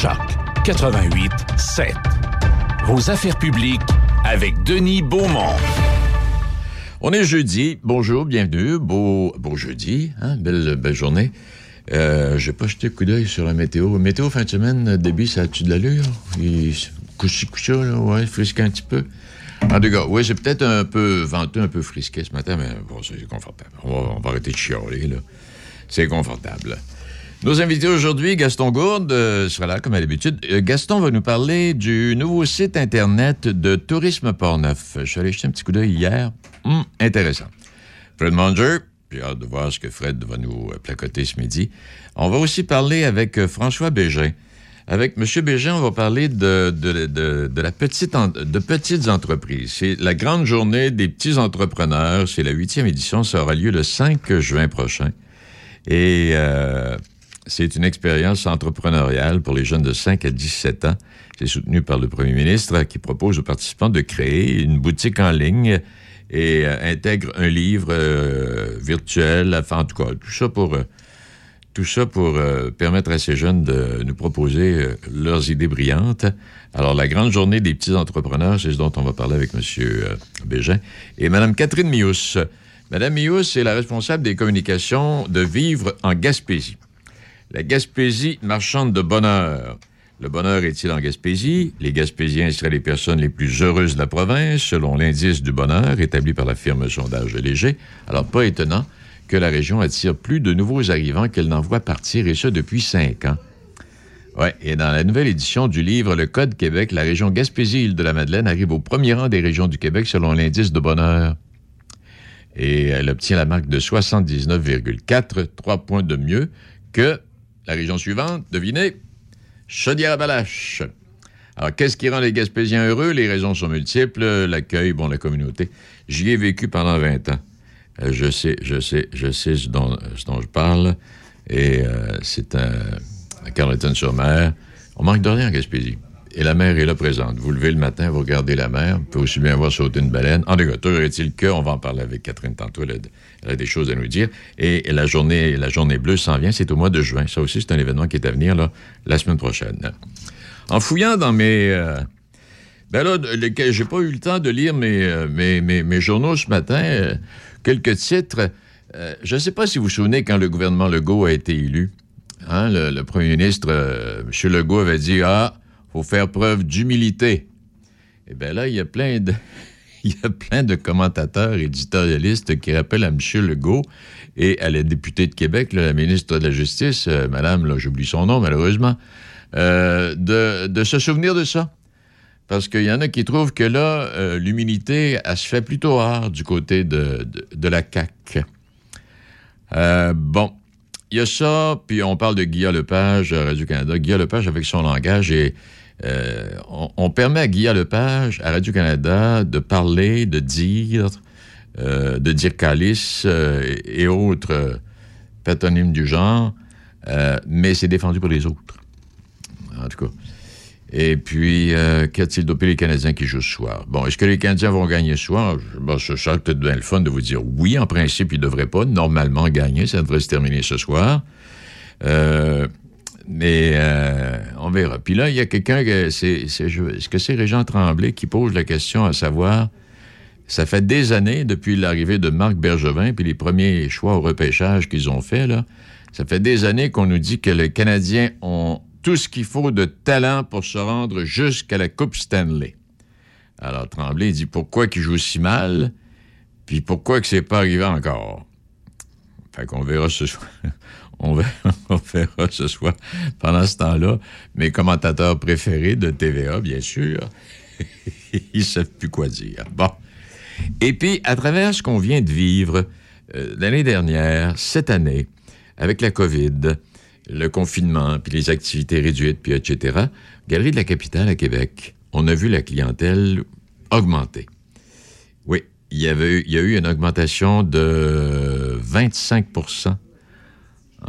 Choc 88 7. Vos affaires publiques avec Denis Beaumont. On est jeudi. Bonjour, bienvenue. Beau, beau jeudi. Hein? Belle, belle journée. Euh, je vais pas jeter un coup d'œil sur la météo. Météo fin de semaine, début, ça a-tu de l'allure? Couchi coucha, là, ouais, frisqué un petit peu. En tout cas, oui, c'est peut-être un peu venteux, un peu frisqué ce matin, mais bon, c'est confortable. On va, on va arrêter de chialer, là. C'est confortable. Nos invités aujourd'hui, Gaston Gourde euh, sera là, comme à l'habitude. Euh, Gaston va nous parler du nouveau site Internet de Tourisme Portneuf. Je suis allé jeter un petit coup d'œil hier. Hum, intéressant. Fred Manger, j'ai hâte de voir ce que Fred va nous euh, placoter ce midi. On va aussi parler avec François Bégin. Avec M. Bégin, on va parler de, de petites entreprises. C'est la grande journée des petits entrepreneurs. C'est la huitième édition. Ça aura lieu le 5 juin prochain. Et c'est une expérience entrepreneuriale pour les jeunes de 5 à 17 ans. C'est soutenu par le premier ministre qui propose aux participants de créer une boutique en ligne et euh, intègre un livre euh, virtuel, enfin, en tout cas, tout ça pour, euh, permettre à ces jeunes de nous proposer leurs idées brillantes. Alors, la grande journée des petits entrepreneurs, c'est ce dont on va parler avec M. Bégin. Et Mme Catherine Mius. Mme Mius est la responsable des communications de Vivre en Gaspésie. La Gaspésie marchande de bonheur. Le bonheur est-il en Gaspésie? Les Gaspésiens seraient les personnes les plus heureuses de la province, selon l'indice du bonheur établi par la firme Sondage Léger. Alors, pas étonnant que la région attire plus de nouveaux arrivants qu'elle n'envoie partir, et ce depuis cinq ans. Ouais, et dans la nouvelle édition du livre Le Code Québec, la région Gaspésie-Île-de-la-Madeleine arrive au premier rang des régions du Québec selon l'indice de bonheur. Et elle obtient la marque de 79,4, trois points de mieux que la région suivante, devinez, Chaudière-Appalaches. Alors, qu'est-ce qui rend les Gaspésiens heureux? Les raisons sont multiples. L'accueil, bon, la communauté. J'y ai vécu pendant 20 ans. Euh, je sais, je sais, je sais ce dont, je parle. Et euh, c'est à Carleton-sur-Mer. On manque de rien en Gaspésie. Et la mer est là présente. Vous levez le matin, vous regardez la mer, vous pouvez aussi bien voir sauter une baleine. En toujours est-il que, on va en parler avec Catherine tantôt, elle a, des choses à nous dire. Et, la journée, la journée bleue s'en vient, c'est au mois de juin. Ça aussi, c'est un événement qui est à venir là, la semaine prochaine. En fouillant dans mes... Euh, ben là, j'ai pas eu le temps de lire mes, euh, mes, mes, journaux ce matin. Euh, quelques titres. je ne sais pas si vous vous souvenez quand le gouvernement Legault a été élu. Hein, le, le, premier ministre, M. Legault, avait dit Ah, faut faire preuve d'humilité. Eh bien là, il y a plein de. il y a plein de commentateurs, éditorialistes qui rappellent à M. Legault et à la députée de Québec, la ministre de la Justice, euh, Madame, j'oublie son nom malheureusement, euh, de, se souvenir de ça. Parce qu'il y en a qui trouvent que là, euh, l'humilité, elle se fait plutôt rare du côté de, de la CAQ. bon, il y a ça, puis on parle de Guillaume Lepage, Radio-Canada. Guillaume Lepage, avec son langage, et euh, on, permet à Guillaume Lepage, à Radio-Canada, de parler, de dire, euh, de dire calice euh, et autres patronymes du genre, mais c'est défendu pour les autres. En tout cas. Et puis, qu'a-t-il dopé les Canadiens qui jouent ce soir? Bon, est-ce que les Canadiens vont gagner ce soir? Bon, ce serait peut-être bien le fun de vous dire oui, en principe, ils ne devraient pas normalement gagner. Ça devrait se terminer ce soir. Mais euh, on verra. Puis là, il y a quelqu'un, c'est, est-ce que c'est Régent Tremblay qui pose la question à savoir, ça fait des années depuis l'arrivée de Marc Bergevin, puis les premiers choix au repêchage qu'ils ont fait, là, ça fait des années qu'on nous dit que les Canadiens ont tout ce qu'il faut de talent pour se rendre jusqu'à la Coupe Stanley. Alors Tremblay dit pourquoi qu'ils jouent si mal, puis pourquoi que c'est pas arrivé encore? Fait qu'on verra ce soir. On verra, ce soir, pendant ce temps-là, mes commentateurs préférés de TVA, bien sûr, ils ne savent plus quoi dire. Bon. Et puis, à travers ce qu'on vient de vivre euh, l'année dernière, cette année, avec la COVID, le confinement, puis les activités réduites, puis etc., Galerie de la Capitale à Québec, on a vu la clientèle augmenter. Oui, il y, avait, il y a eu une augmentation de 25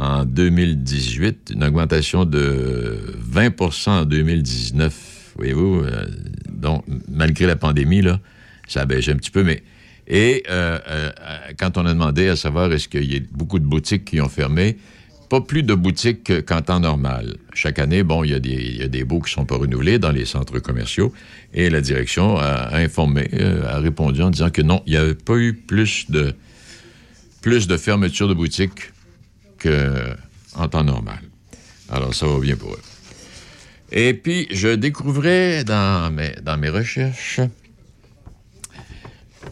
en 2018, une augmentation de 20% en 2019. Voyez-vous, euh, donc, malgré la pandémie, là, ça a baissé un petit peu, mais. Et euh, euh, quand on a demandé à savoir est-ce qu'il y a beaucoup de boutiques qui ont fermé, pas plus de boutiques qu'en temps normal. Chaque année, bon, il y, a des, il y a des baux qui sont pas renouvelés dans les centres commerciaux et la direction a informé, a répondu en disant que non, il n'y avait pas eu plus de, plus de fermetures de boutiques qu'en temps normal. Alors, ça va bien pour eux. Et puis, je découvrais dans mes, recherches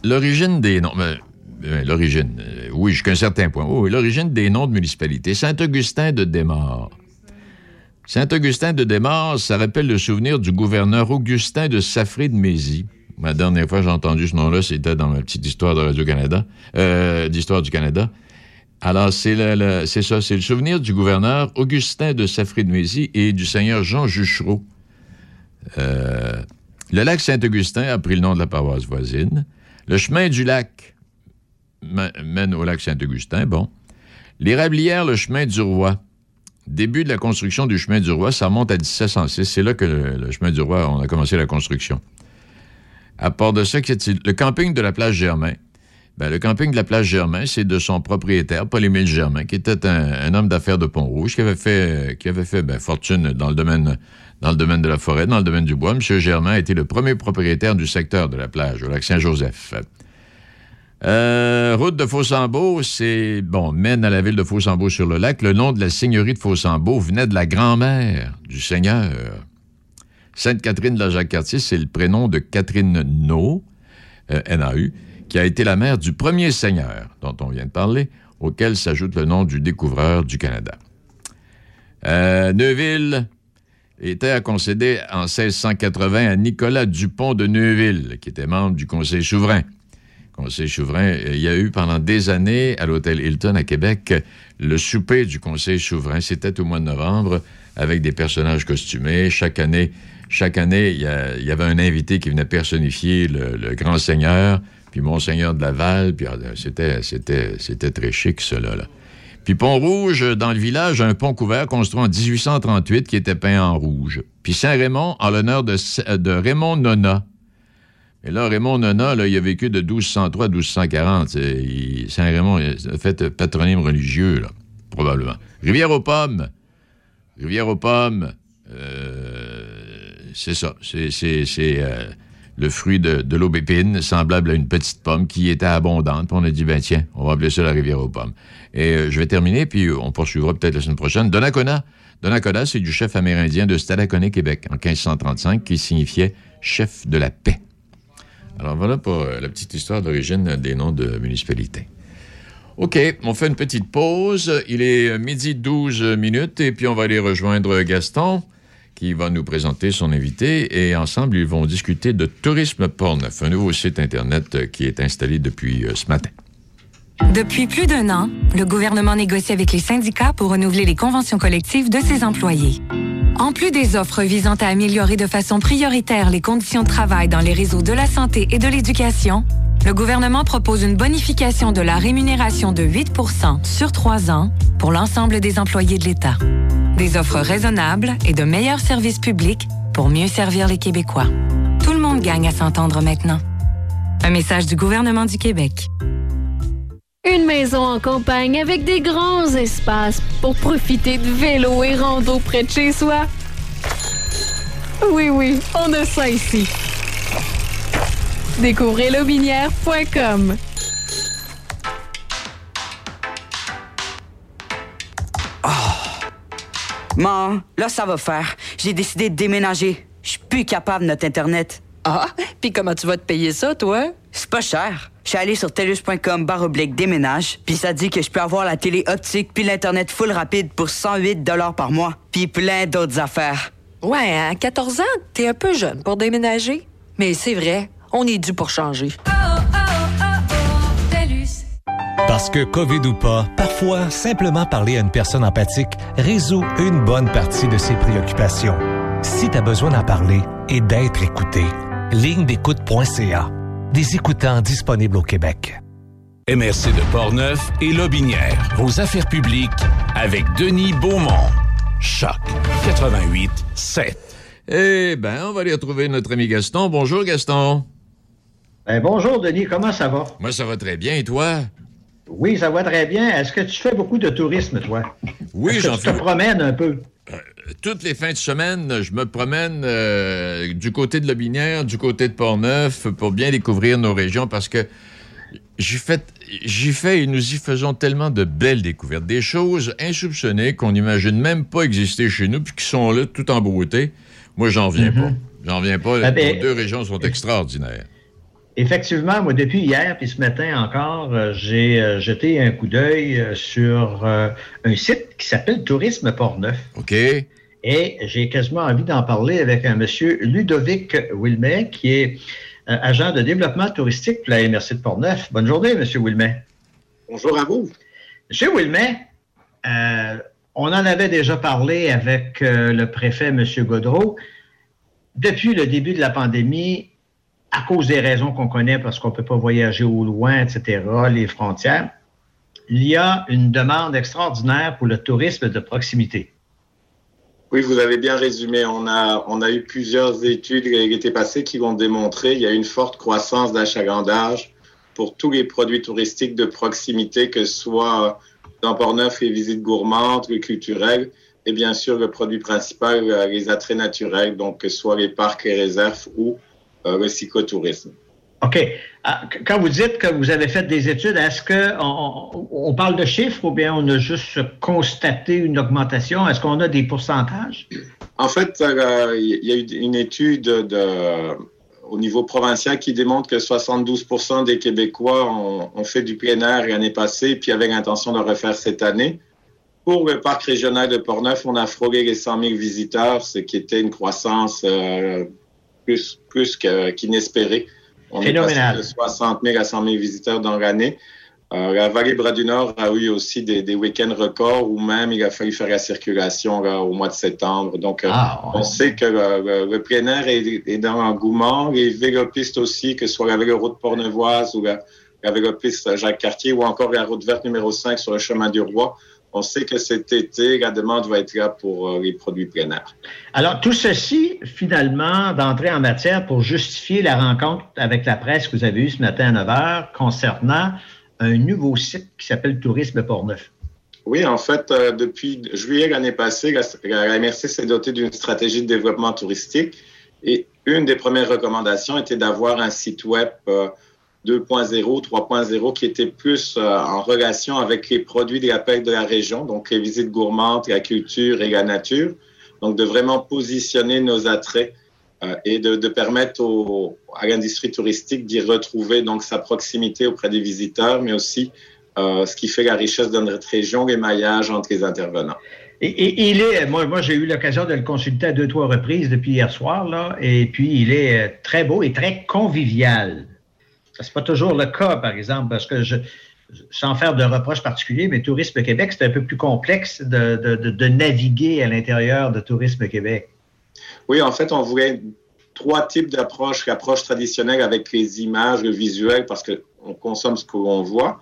l'origine des noms. ben, ben, l'origine, euh, oui, jusqu'à un certain point. Oh, l'origine des noms de municipalités. Saint-Augustin de Desmaures. Saint-Augustin de Desmaures, ça rappelle le souvenir du gouverneur Augustin de Safré de Mézy. La dernière fois j'ai entendu ce nom-là, c'était dans ma petite histoire de Radio-Canada, euh, d'histoire du Canada. Alors, c'est le- le- c'est ça, c'est le souvenir du gouverneur Augustin de Safré de Mézy et du seigneur Jean Juchereau. Euh, le lac Saint-Augustin a pris le nom de la paroisse voisine. Le chemin du lac mène au lac Saint-Augustin. Bon. L'érablière, le chemin du roi. Début de la construction du chemin du roi, ça remonte à 1706. C'est là que le, le chemin du roi, on a commencé la construction. À part de ça, le camping de la plage Germain. Ben, le camping de la plage Germain, c'est de son propriétaire, Paul-Émile Germain, qui était un, homme d'affaires de Pont-Rouge, qui avait fait, qui avait fait ben, fortune dans le, domaine, de la forêt, dans le domaine du bois. M. Germain été le premier propriétaire du secteur de la plage, au lac Saint-Joseph. Euh, route de Fossambeau, c'est, bon, mène à la ville de Fossambeau sur le lac. Le nom de la seigneurie de Fossambeau venait de la grand-mère du seigneur. Sainte-Catherine de la Jacques-Cartier, c'est le prénom de Catherine Nau, euh, NAU, qui a été la mère du premier seigneur dont on vient de parler, auquel s'ajoute le nom du découvreur du Canada. Euh, Neuville était à concéder en 1680 à Nicolas Dupont de Neuville, qui était membre du Conseil souverain. Conseil souverain, euh, il y a eu pendant des années à l'hôtel Hilton à Québec le souper du Conseil souverain. C'était au mois de novembre avec des personnages costumés. Chaque année, il y, avait un invité qui venait personnifier le grand seigneur, puis Monseigneur de Laval, puis ah, c'était, très chic, cela. Là. Puis Pont-Rouge, dans le village, un pont couvert construit en 1838 qui était peint en rouge. Puis Saint-Raymond, en l'honneur de, de Raymond Nona. Et là, Raymond Nona, là, il a vécu de 1203 à 1240. C'est- il- Saint-Raymond a fait patronyme religieux, là, probablement. Rivière-aux-Pommes. Rivière-aux-Pommes, euh, c'est ça. C'est, c'est- c'est, euh, le fruit de, l'aubépine, semblable à une petite pomme qui était abondante. On a dit, ben tiens, on va appeler ça la Rivière-aux-Pommes. Et euh, je vais terminer, puis on poursuivra peut-être la semaine prochaine. Donnacona. Donnacona, c'est du chef amérindien de Stadacone, Québec, en 1535, qui signifiait chef de la paix. Alors voilà pour euh, la petite histoire d'origine des noms de municipalités. OK, on fait une petite pause. Il est midi 12 minutes et puis on va aller rejoindre Gaston qui va nous présenter son invité et ensemble, ils vont discuter de Tourisme Portneuf, un nouveau site Internet qui est installé depuis euh, ce matin. Depuis plus d'un an, le gouvernement négocie avec les syndicats pour renouveler les conventions collectives de ses employés. En plus des offres visant à améliorer de façon prioritaire les conditions de travail dans les réseaux de la santé et de l'éducation, le gouvernement propose une bonification de la rémunération de 8 sur trois ans pour l'ensemble des employés de l'État. Des offres raisonnables et de meilleurs services publics pour mieux servir les Québécois. Tout le monde gagne à s'entendre maintenant. Un message du gouvernement du Québec. Une maison en campagne avec des grands espaces pour profiter de vélo et rando près de chez soi. Oui, oui, on a ça ici. Découvrez lobinière.com. Maman, là, ça va faire. J'ai décidé de déménager. Je suis plus capable de notre Internet. Ah, puis comment tu vas te payer ça, toi? C'est pas cher. Je suis allé sur telus.com barre oblique déménage, puis ça dit que je peux avoir la télé optique puis l'Internet full rapide pour 108 par mois, puis plein d'autres affaires. Ouais, à 14 ans, t'es un peu jeune pour déménager. Mais c'est vrai, on est dû pour changer. Parce que COVID ou pas, parfois, simplement parler à une personne empathique résout une bonne partie de ses préoccupations. Si tu as besoin d'en parler et d'être écouté, ligne d'écoute.ca. Des écoutants disponibles au Québec. MRC de Portneuf et Lobinière. Vos affaires publiques avec Denis Beaumont. Choc 88 7. Eh bien, on va aller retrouver notre ami Gaston. Bonjour, Gaston. Ben, bonjour, Denis. Comment ça va? Moi, ça va très bien. Et toi? Oui, ça va très bien. Est-ce que tu fais beaucoup de tourisme, toi? Oui, j'en tu fais. te promènes un peu? Toutes les fins de semaine, je me promène euh, du côté de Lobinière, du côté de Portneuf, pour bien découvrir nos régions, parce que j'y fais, j'y fais et nous y faisons tellement de belles découvertes, des choses insoupçonnées qu'on n'imagine même pas exister chez nous, puis qui sont là tout en beauté. Moi, j'en viens pas. J'en viens pas. Ah ben, Nos deux régions sont extraordinaires. Effectivement, moi, depuis hier, puis ce matin encore, euh, j'ai euh, jeté un coup d'œil euh, sur euh, un site qui s'appelle Tourisme Portneuf. OK? Et j'ai quasiment envie d'en parler avec un monsieur Ludovic Wilmet, qui est euh, agent de développement touristique pour la MRC de Portneuf. Bonne journée, monsieur Wilmet. Bonjour à vous. Monsieur Wilmet, euh, on en avait déjà parlé avec euh, le préfet, monsieur Godreau. Depuis le début de la pandémie, à cause des raisons qu'on connaît, parce qu'on ne peut pas voyager au loin, etc., les frontières, il y a une demande extraordinaire pour le tourisme de proximité. Oui, vous avez bien résumé. On a, on a eu plusieurs études l'été passé qui vont démontrer qu'il y a une forte croissance d'achalandage pour tous les produits touristiques de proximité, que ce soit dans Port-Neuf, les visites gourmandes, les culturelles, et bien sûr le produit principal, euh, les attraits naturels, donc que ce soit les parcs, les réserves ou euh, le cyclotourisme. OK. Ah, qu- Quand vous dites que vous avez fait des études, est-ce qu'on on, parle de chiffres ou bien on a juste constaté une augmentation? Est-ce qu'on a des pourcentages? En fait, euh, il y a eu une étude de, au niveau provincial qui démontre que 72 des Québécois ont, ont fait du plein air l'année passée, puis avaient l'intention de le refaire cette année. Pour le parc régional de Portneuf, on a frôlé les 100 000 visiteurs, ce qui était une croissance euh, plus, plus qu'inespérée. On Phénoménal. est passé de 60 000 à 100 000 visiteurs dans l'année. Euh, la vallée Bras du Nord a eu aussi des, des week-ends records où même il a fallu faire la circulation là, au mois de septembre. Donc, euh, Ah, ouais. on sait que le, le- le plein air est, est dans l'engouement. Les vélopistes aussi, que ce soit la véloroute Pornevoise ou la, la vélopiste Jacques-Cartier ou encore la route verte numéro 5 sur le chemin du Roi, on sait que cet été, la demande va être là pour euh, les produits plein air. Alors, tout ceci, finalement, d'entrer en matière pour justifier la rencontre avec la presse que vous avez eue ce matin à 9 h concernant un nouveau site qui s'appelle Tourisme Portneuf. Oui, en fait, euh, depuis juillet l'année passée, la, la MRC s'est dotée d'une stratégie de développement touristique et une des premières recommandations était d'avoir un site web euh, 2.0, 3.0 qui était plus euh, en relation avec les produits de l'appel de la région, donc les visites gourmandes, la culture et la nature. Donc, de vraiment positionner nos attraits euh, et de, de permettre au- à l'industrie touristique d'y retrouver donc sa proximité auprès des visiteurs, mais aussi euh, ce qui fait la richesse de notre région, les maillages entre les intervenants. Et, et il est, moi, moi j'ai eu l'occasion de le consulter à deux, trois reprises depuis hier soir, là, et puis il est euh, très beau et très convivial. Ça, c'est pas toujours le cas, par exemple, parce que je, sans faire de reproches particuliers, mais Tourisme Québec, c'est un peu plus complexe de, de- de- de naviguer à l'intérieur de Tourisme Québec. Oui, en fait, on voulait trois types d'approches. L'approche traditionnelle avec les images, le visuel, parce qu'on consomme ce qu'on voit.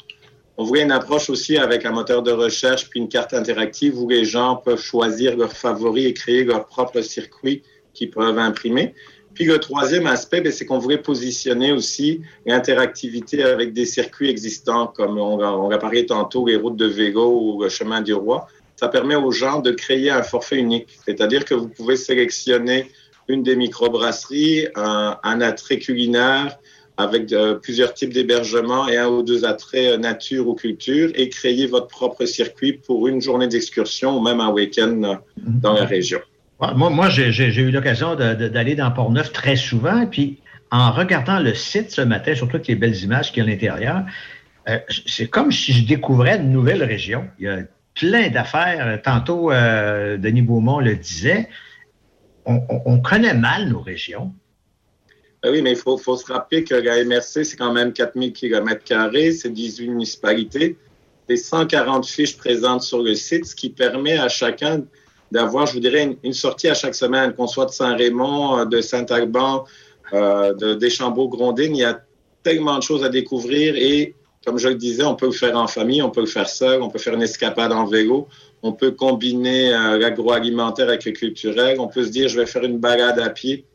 On voulait une approche aussi avec un moteur de recherche puis une carte interactive où les gens peuvent choisir leurs favoris et créer leur propre circuit qu'ils peuvent imprimer. Puis le troisième aspect, ben, c'est qu'on voulait positionner aussi l'interactivité avec des circuits existants, comme on, on a parlé tantôt, les routes de vélo ou le chemin du roi. Ça permet aux gens de créer un forfait unique, c'est-à-dire que vous pouvez sélectionner une des microbrasseries, un, un attrait culinaire avec euh, plusieurs types d'hébergements et un ou deux attraits euh, nature ou culture et créer votre propre circuit pour une journée d'excursion ou même un week-end euh, dans la région. Moi, moi j'ai eu l'occasion d'aller dans Port-Neuf très souvent, puis en regardant le site ce matin, surtout avec les belles images qu'il y a à l'intérieur, euh, c'est comme si je découvrais une nouvelle région. Il y a plein d'affaires. Tantôt, euh, Denis Beaumont le disait, on, on- on connaît mal nos régions. Ben oui, mais il faut, faut se rappeler que la MRC, c'est quand même 4000 km, c'est 18 municipalités, c'est 140 fiches présentes sur le site, ce qui permet à chacun d'avoir, je vous dirais, une, sortie à chaque semaine, qu'on soit de Saint-Raymond, euh, de Saint-Alban, euh, de Deschambault-Grondines. Il y a tellement de choses à découvrir et, comme je le disais, on peut le faire en famille, on peut le faire seul, on peut faire une escapade en vélo, on peut combiner euh, l'agroalimentaire avec le culturel, on peut se dire, je vais faire une balade à pied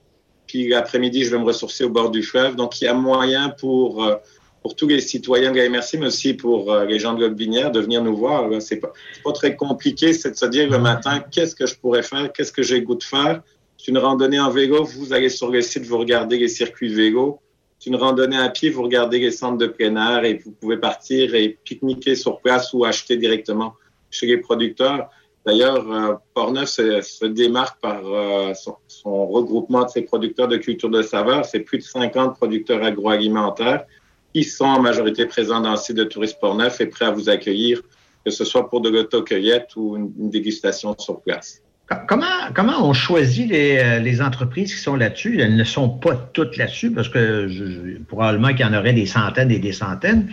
puis l'après-midi, je vais me ressourcer au bord du fleuve. Donc, il y a moyen pour euh, pour tous les citoyens de merci, mais aussi pour les gens de Lobinière de venir nous voir. C'est pas, pas très compliqué, c'est de se dire le matin, qu'est-ce que je pourrais faire, qu'est-ce que j'ai goût de faire. C'est une randonnée en vélo, vous allez sur le site, vous regardez les circuits vélo. C'est une randonnée à pied, vous regardez les centres de plein air et vous pouvez partir et pique-niquer sur place ou acheter directement chez les producteurs. D'ailleurs, euh, Portneuf se, démarque par euh, son, regroupement de ses producteurs de culture de saveur. C'est plus de 50 producteurs agroalimentaires qui sont en majorité présents dans le site de Tourisme Portneuf et prêts à vous accueillir, que ce soit pour de l'autocueillette ou une dégustation sur place. Comment, comment on choisit les, euh, les entreprises qui sont là-dessus? Elles ne sont pas toutes là-dessus parce que probablement qu'il y en aurait des centaines et des centaines.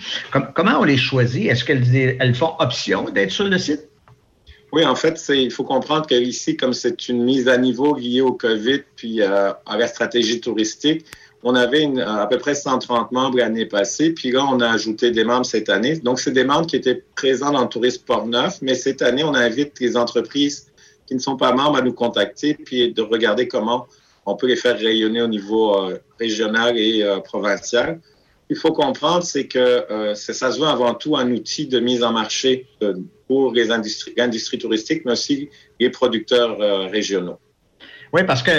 comment on les choisit? Est-ce qu'elles elles font option d'être sur le site? Oui, en fait, il faut comprendre qu'ici, comme c'est une mise à niveau liée au COVID puis euh, à la stratégie touristique, on avait une, à peu près 130 membres l'année passée, puis là, on a ajouté des membres cette année. Donc, c'est des membres qui étaient présents dans le tourisme Port-Neuf, mais cette année, on invite les entreprises qui ne sont pas membres à nous contacter, puis de regarder comment on peut les faire rayonner au niveau euh, régional et euh, provincial. Il faut comprendre, c'est que euh, ça se veut avant tout un outil de mise en marché pour les industries, l'industrie touristique, mais aussi les producteurs régionaux. Oui, parce que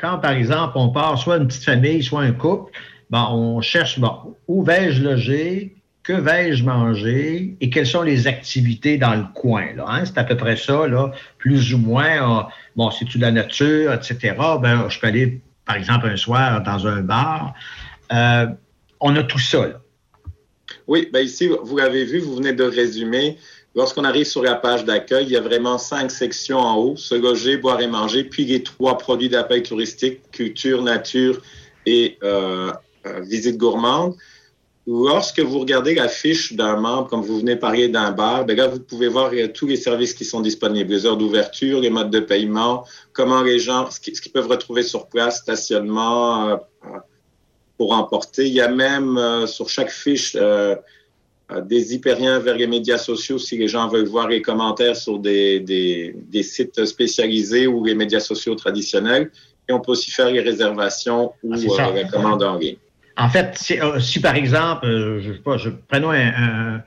quand, par exemple, on part soit une petite famille, soit un couple, bon, on cherche, bon, où vais-je loger, que vais-je manger et quelles sont les activités dans le coin. Hein? C'est à peu près ça, là, plus ou moins. Ah, bon, c'est-tu de la nature, etc. Ben, je peux aller, par exemple, un soir dans un bar. Euh, on a tout ça. Oui, ben ici, vous l'avez vu, vous venez de résumer. Lorsqu'on arrive sur la page d'accueil, il y a vraiment cinq sections en haut, se loger, boire et manger, puis les trois produits d'appel touristique, culture, nature et euh, euh, visite gourmande. Lorsque vous regardez la fiche d'un membre, comme vous venez parler d'un bar, ben là, vous pouvez voir euh, tous les services qui sont disponibles, les heures d'ouverture, les modes de paiement, comment les gens, ce qu'ils peuvent retrouver sur place, stationnement pour emporter. Il y a même sur chaque fiche des hyperliens vers les médias sociaux si les gens veulent voir les commentaires sur des, des, des sites spécialisés ou les médias sociaux traditionnels. Et on peut aussi faire les réservations ou ah, la commande en ligne. En fait, si, euh, par exemple, euh, je sais pas, je, prenons un,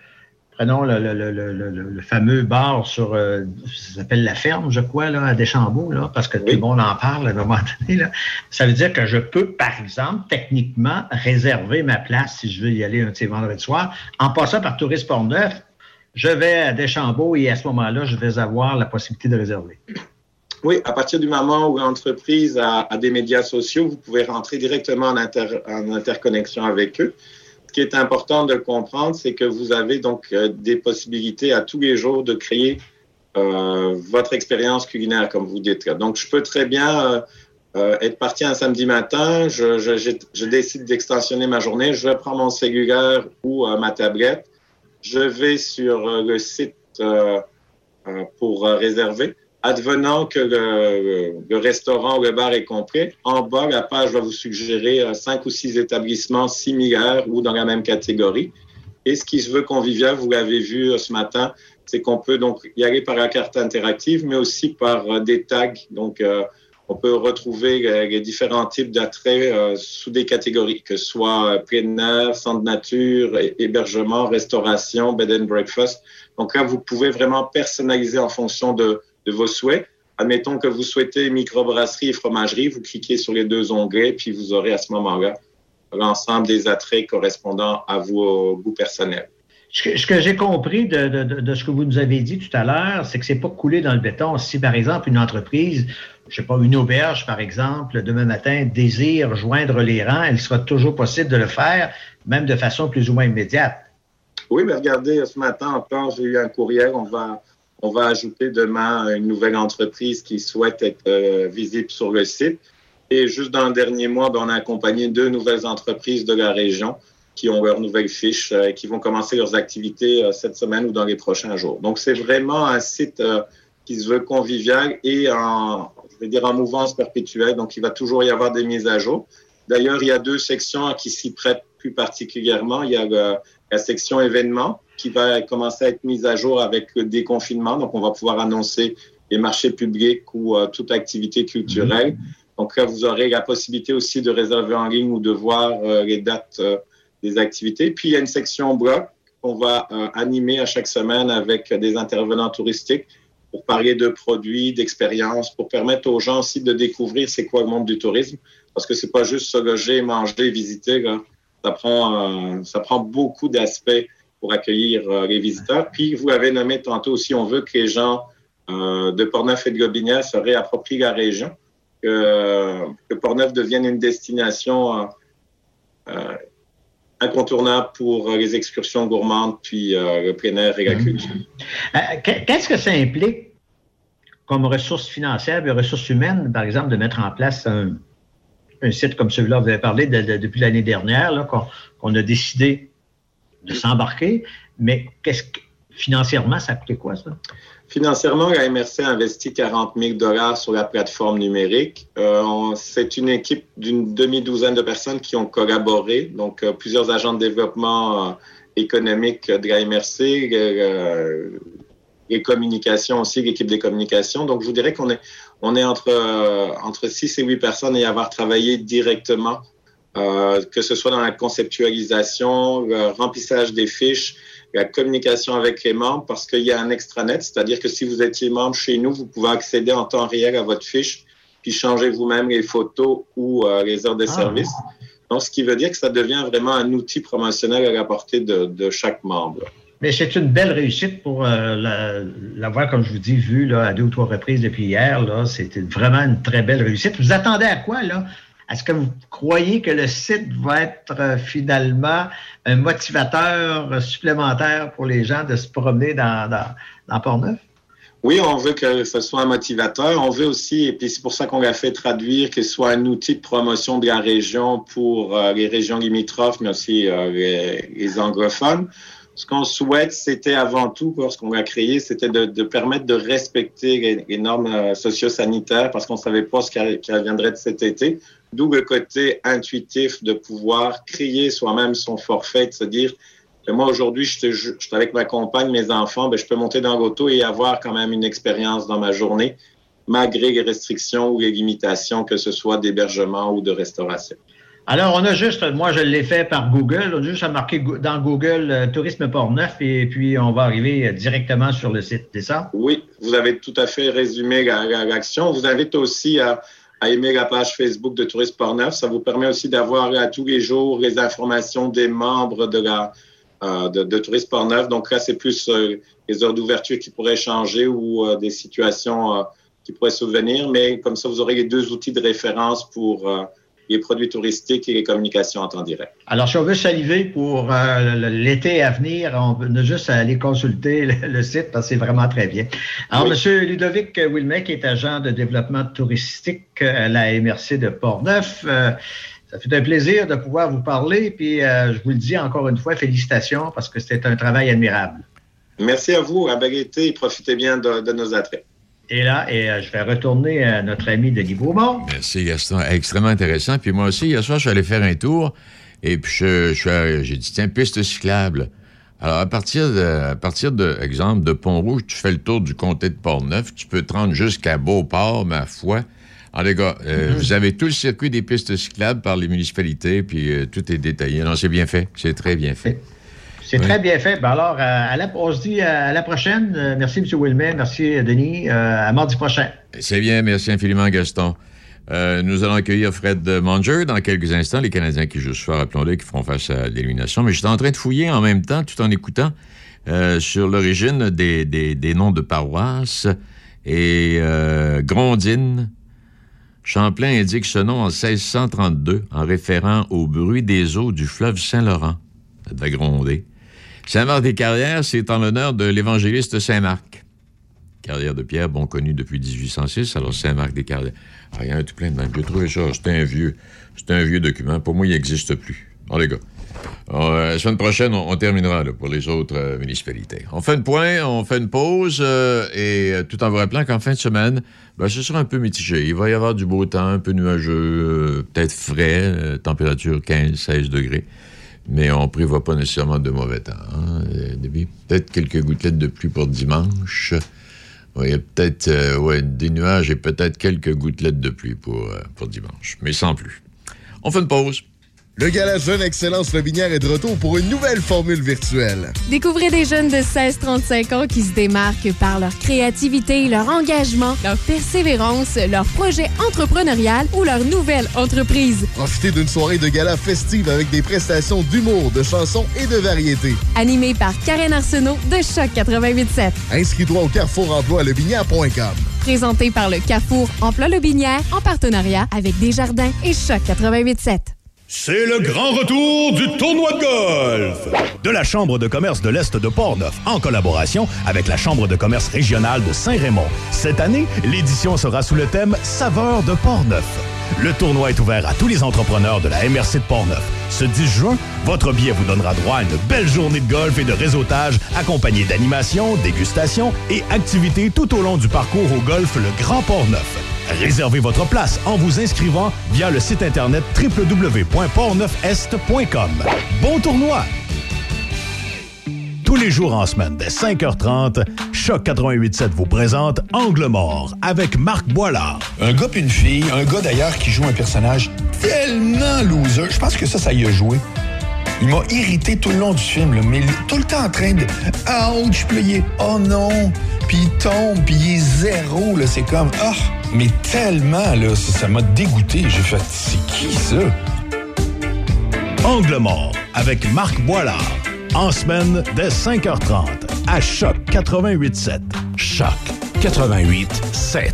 prenons le, fameux bar sur, euh, ça s'appelle La Ferme, je crois, là, à Deschambault, là, parce que tout le monde en parle à un moment donné. Là. Ça veut dire que je peux, par exemple, techniquement, réserver ma place si je veux y aller un petit vendredi soir. En passant par Touriste Port-Neuf, je vais à Deschambault et à ce moment-là, je vais avoir la possibilité de réserver. Oui, à partir du moment où l'entreprise a, des médias sociaux, vous pouvez rentrer directement en, interconnexion avec eux. Ce qui est important de comprendre, c'est que vous avez donc euh, des possibilités à tous les jours de créer euh, votre expérience culinaire, comme vous dites. Donc, je peux très bien euh, être parti un samedi matin, je, je décide d'extensionner ma journée, je prends mon cellulaire ou ma tablette, je vais sur le site pour réserver Advenant que le, restaurant ou le bar est complet, en bas, la page va vous suggérer euh, cinq ou six établissements similaires ou dans la même catégorie. Et ce qui se veut convivial, vous l'avez vu euh, ce matin, c'est qu'on peut donc y aller par la carte interactive, mais aussi par euh, des tags. Donc, on peut retrouver les différents types d'attraits sous des catégories, que ce soit plein air, centre nature, hébergement, restauration, bed and breakfast. Donc là, vous pouvez vraiment personnaliser en fonction de, de vos souhaits. Admettons que vous souhaitez microbrasserie et fromagerie, vous cliquez sur les deux onglets, puis vous aurez à ce moment-là l'ensemble des attraits correspondant à vos goûts personnels. Ce que, j'ai compris de, ce que vous nous avez dit tout à l'heure, c'est que c'est pas coulé dans le béton. Si, par exemple, une entreprise, je sais pas, une auberge, par exemple, demain matin, désire joindre les rangs, il sera toujours possible de le faire, même de façon plus ou moins immédiate. Oui, mais regardez, ce matin encore, j'ai eu un courriel, on va on va ajouter demain une nouvelle entreprise qui souhaite être euh, visible sur le site. Et juste dans le dernier mois, ben, on a accompagné deux nouvelles entreprises de la région qui ont leurs nouvelles fiches et euh, qui vont commencer leurs activités euh, cette semaine ou dans les prochains jours. Donc, c'est vraiment un site qui se veut convivial et en, je vais dire, mouvance perpétuelle. Donc, il va toujours y avoir des mises à jour. D'ailleurs, il y a deux sections qui s'y prêtent plus particulièrement. Il y a la section événements qui va commencer à être mise à jour avec le déconfinement. Donc, on va pouvoir annoncer les marchés publics ou euh, toute activité culturelle. Mhm. Donc là, vous aurez la possibilité aussi de réserver en ligne ou de voir euh, les dates des activités. Puis il y a une section bloc qu'on va euh, animer à chaque semaine avec des intervenants touristiques pour parler de produits, d'expériences, pour permettre aux gens aussi de découvrir c'est quoi le monde du tourisme. Parce que c'est pas juste se loger, manger, visiter. Ça, prend, euh, ça prend beaucoup d'aspects pour accueillir euh, les visiteurs. Puis, vous avez nommé tantôt aussi, on veut que les gens euh, de Portneuf et de Gobinière se réapproprient la région, que, que Portneuf devienne une destination incontournable pour les excursions gourmandes, puis le plein air et la mmh. culture. Qu'est-ce que ça implique comme ressources financières et ressources humaines, par exemple, de mettre en place un, site comme celui-là, vous avez parlé depuis l'année dernière, qu'on a décidé de s'embarquer, mais qu'est-ce que financièrement, ça a quoi, ça? Financièrement, la MRC a investi 40 000 dollars sur la plateforme numérique. Euh, c'est une équipe d'une demi-douzaine de personnes qui ont collaboré, donc euh, plusieurs agents de développement euh, économique de la MRC, les communications aussi, l'équipe des communications. Donc, je vous dirais qu'on est, on est entre, entre 6 et 8 personnes et avoir travaillé directement euh, que ce soit dans la conceptualisation, le remplissage des fiches, la communication avec les membres, parce qu'il y a un extranet, c'est-à-dire que si vous étiez membre chez nous, vous pouvez accéder en temps réel à votre fiche, puis changer vous-même les photos ou euh, les heures de ah. service. Donc, ce qui veut dire que ça devient vraiment un outil promotionnel à la portée de, de chaque membre. Mais c'est une belle réussite pour euh, l'avoir, comme je vous dis, vu là, à deux ou trois reprises depuis hier. C'était vraiment une très belle réussite. Vous attendez à quoi là? Est-ce que vous croyez que le site va être euh, finalement un motivateur supplémentaire pour les gens de se promener dans, dans, Port-Neuf? Oui, on veut que ce soit un motivateur. On veut aussi, et puis c'est pour ça qu'on l'a fait traduire, que ce soit un outil de promotion de la région pour euh, les régions limitrophes, mais aussi les, anglophones. Ce qu'on souhaite, c'était avant tout, lorsqu'on l'a créé, c'était de, permettre de respecter les, normes socio-sanitaires parce qu'on ne savait pas ce qui, viendrait de cet été. D'où le côté intuitif de pouvoir créer soi-même son forfait, de se dire, moi aujourd'hui, je, suis avec ma compagne, mes enfants, ben, je peux monter dans l'auto et avoir quand même une expérience dans ma journée, malgré les restrictions ou les limitations, que ce soit d'hébergement ou de restauration. Alors, on a juste, moi je l'ai fait par Google, on a juste à marquer dans Google euh, Tourisme Port-Neuf et puis on va arriver directement sur le site, c'est ça? Oui, vous avez tout à fait résumé l'action. On vous invite aussi à, aimer la page Facebook de Tourisme Portneuf. Ça vous permet aussi d'avoir à tous les jours les informations des membres de la euh, de, Tourisme Portneuf. Donc là, c'est plus euh, les heures d'ouverture qui pourraient changer ou euh, des situations qui pourraient souvenir. Mais comme ça, vous aurez les deux outils de référence pour les produits touristiques et les communications en temps direct. Alors, si on veut saliver pour euh, l'été à venir, on a juste à aller consulter le, site parce que c'est vraiment très bien. Alors, M. Ludovic Wilmec est agent de développement touristique à la MRC de Portneuf. Euh, ça fait un plaisir de pouvoir vous parler. Puis, euh, je vous le dis encore une fois, félicitations parce que c'était un travail admirable. Merci à vous. À été et profitez bien de nos attraits. Et là, et euh, je vais retourner à notre ami Denis Beaumont. Merci, Gaston. Extrêmement intéressant. Puis moi aussi, hier soir, je suis allé faire un tour. Et puis, j'ai dit, tiens, piste cyclable. Alors, à partir de, à partir de, exemple, de Pont-Rouge, tu fais le tour du comté de Port-Neuf. Tu peux te rendre jusqu'à Beauport, ma foi. Alors, les gars, euh, mm-hmm. vous avez tout le circuit des pistes cyclables par les municipalités, puis euh, tout est détaillé. Non, c'est bien fait. C'est très bien fait. C'est très bien fait. Ben alors, euh, à la, on se dit euh, à la prochaine. Euh, merci, M. Wilmet. Merci, Denis. à mardi prochain. C'est bien. Merci infiniment, Gaston. nous allons accueillir Fred Manger dans quelques instants, les Canadiens qui jouent ce soir, appelons-les, qui feront face à l'élimination. Mais j'étais en train de fouiller en même temps, tout en écoutant, sur l'origine des, des, noms de paroisses. Et Grondine, Champlain indique ce nom en 1632 en référant au bruit des eaux du fleuve Saint-Laurent. Ça devait gronder. Saint-Marc-des-Carrières, c'est en l'honneur de l'évangéliste Saint-Marc. Carrière de pierre, bon connu depuis 1806, alors Saint-Marc-des-Carrières. Rien, tout plein de. J'ai trouvé ça, c'était un vieux, c'était un vieux document. Pour moi, il n'existe plus. Oh, les gars. Euh, la semaine prochaine, on, terminera pour les autres euh, municipalités. On fait une point, on fait une pause, euh, et tout en vous rappelant qu'en fin de semaine, ben, ce sera un peu mitigé. Il va y avoir du beau temps, un peu nuageux, peut-être frais, température 15-16 degrés mais on ne prévoit pas nécessairement de mauvais temps. Hein, peut-être quelques gouttelettes de pluie pour dimanche. Il y a peut-être euh, des nuages et peut-être quelques gouttelettes de pluie pour, euh, pour dimanche, mais sans plus. On fait une pause. Le Gala Jeune Excellence Lobinière est de retour pour une nouvelle formule virtuelle. Découvrez des jeunes de 16-35 ans qui se démarquent par leur créativité, leur engagement, leur persévérance, leur projet entrepreneurial ou leur nouvelle entreprise. Profitez d'une soirée de gala festive avec des prestations d'humour, de chansons et de variétés. Animé par Karen Arsenault de Choc 88.7. Inscris-toi au carrefour emploi lebinière.com. Présenté par le Carrefour Emploi Lobinière en partenariat avec Desjardins et Choc 88.7. C'est le grand retour du tournoi de golf de la Chambre de commerce de l'Est de Portneuf en collaboration avec la Chambre de commerce régionale de Saint-Raymond. Cette année, l'édition sera sous le thème Saveur de Portneuf. Le tournoi est ouvert à tous les entrepreneurs de la MRC de Portneuf. Ce 10 juin, votre billet vous donnera droit à une belle journée de golf et de réseautage accompagnée d'animations, dégustations et activités tout au long du parcours au golf Le Grand Portneuf. Réservez votre place en vous inscrivant via le site internet www.portneufest.com. Bon tournoi! Tous les jours en semaine, dès 5h30, Choc 88.7 vous présente Angle mort avec Marc Boilard. Un gars puis une fille, un gars d'ailleurs qui joue un personnage tellement loser. Je pense que ça, ça y a joué. Il m'a irrité tout le long du film, là, mais tout le temps en train de ouch, puis il est oh non, puis il tombe, puis il est zéro, là, c'est comme ah, mais tellement là, ça ça m'a dégoûté. J'ai fait c'est qui ça? Angle mort avec Marc Boilard. En semaine, dès 5h30, à Choc 88.7. Choc 88.7.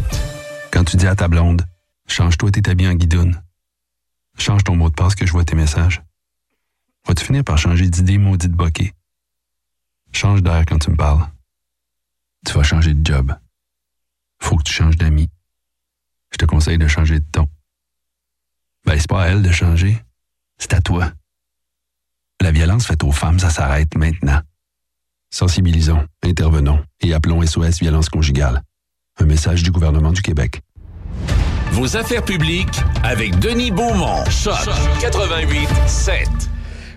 Quand tu dis à ta blonde, change-toi tes habits en guidoune. Change ton mot de passe que je vois tes messages. Vas-tu finir par changer d'idée maudite bokeh? Change d'air quand tu me parles. Tu vas changer de job. Faut que tu changes d'amis. Je te conseille de changer de ton. Ben, c'est pas à elle de changer. C'est à toi. La violence faite aux femmes, ça s'arrête maintenant. Sensibilisons, intervenons et appelons SOS Violence Conjugale. Un message du gouvernement du Québec. Vos affaires publiques avec Denis Beaumont. Choc 88.7.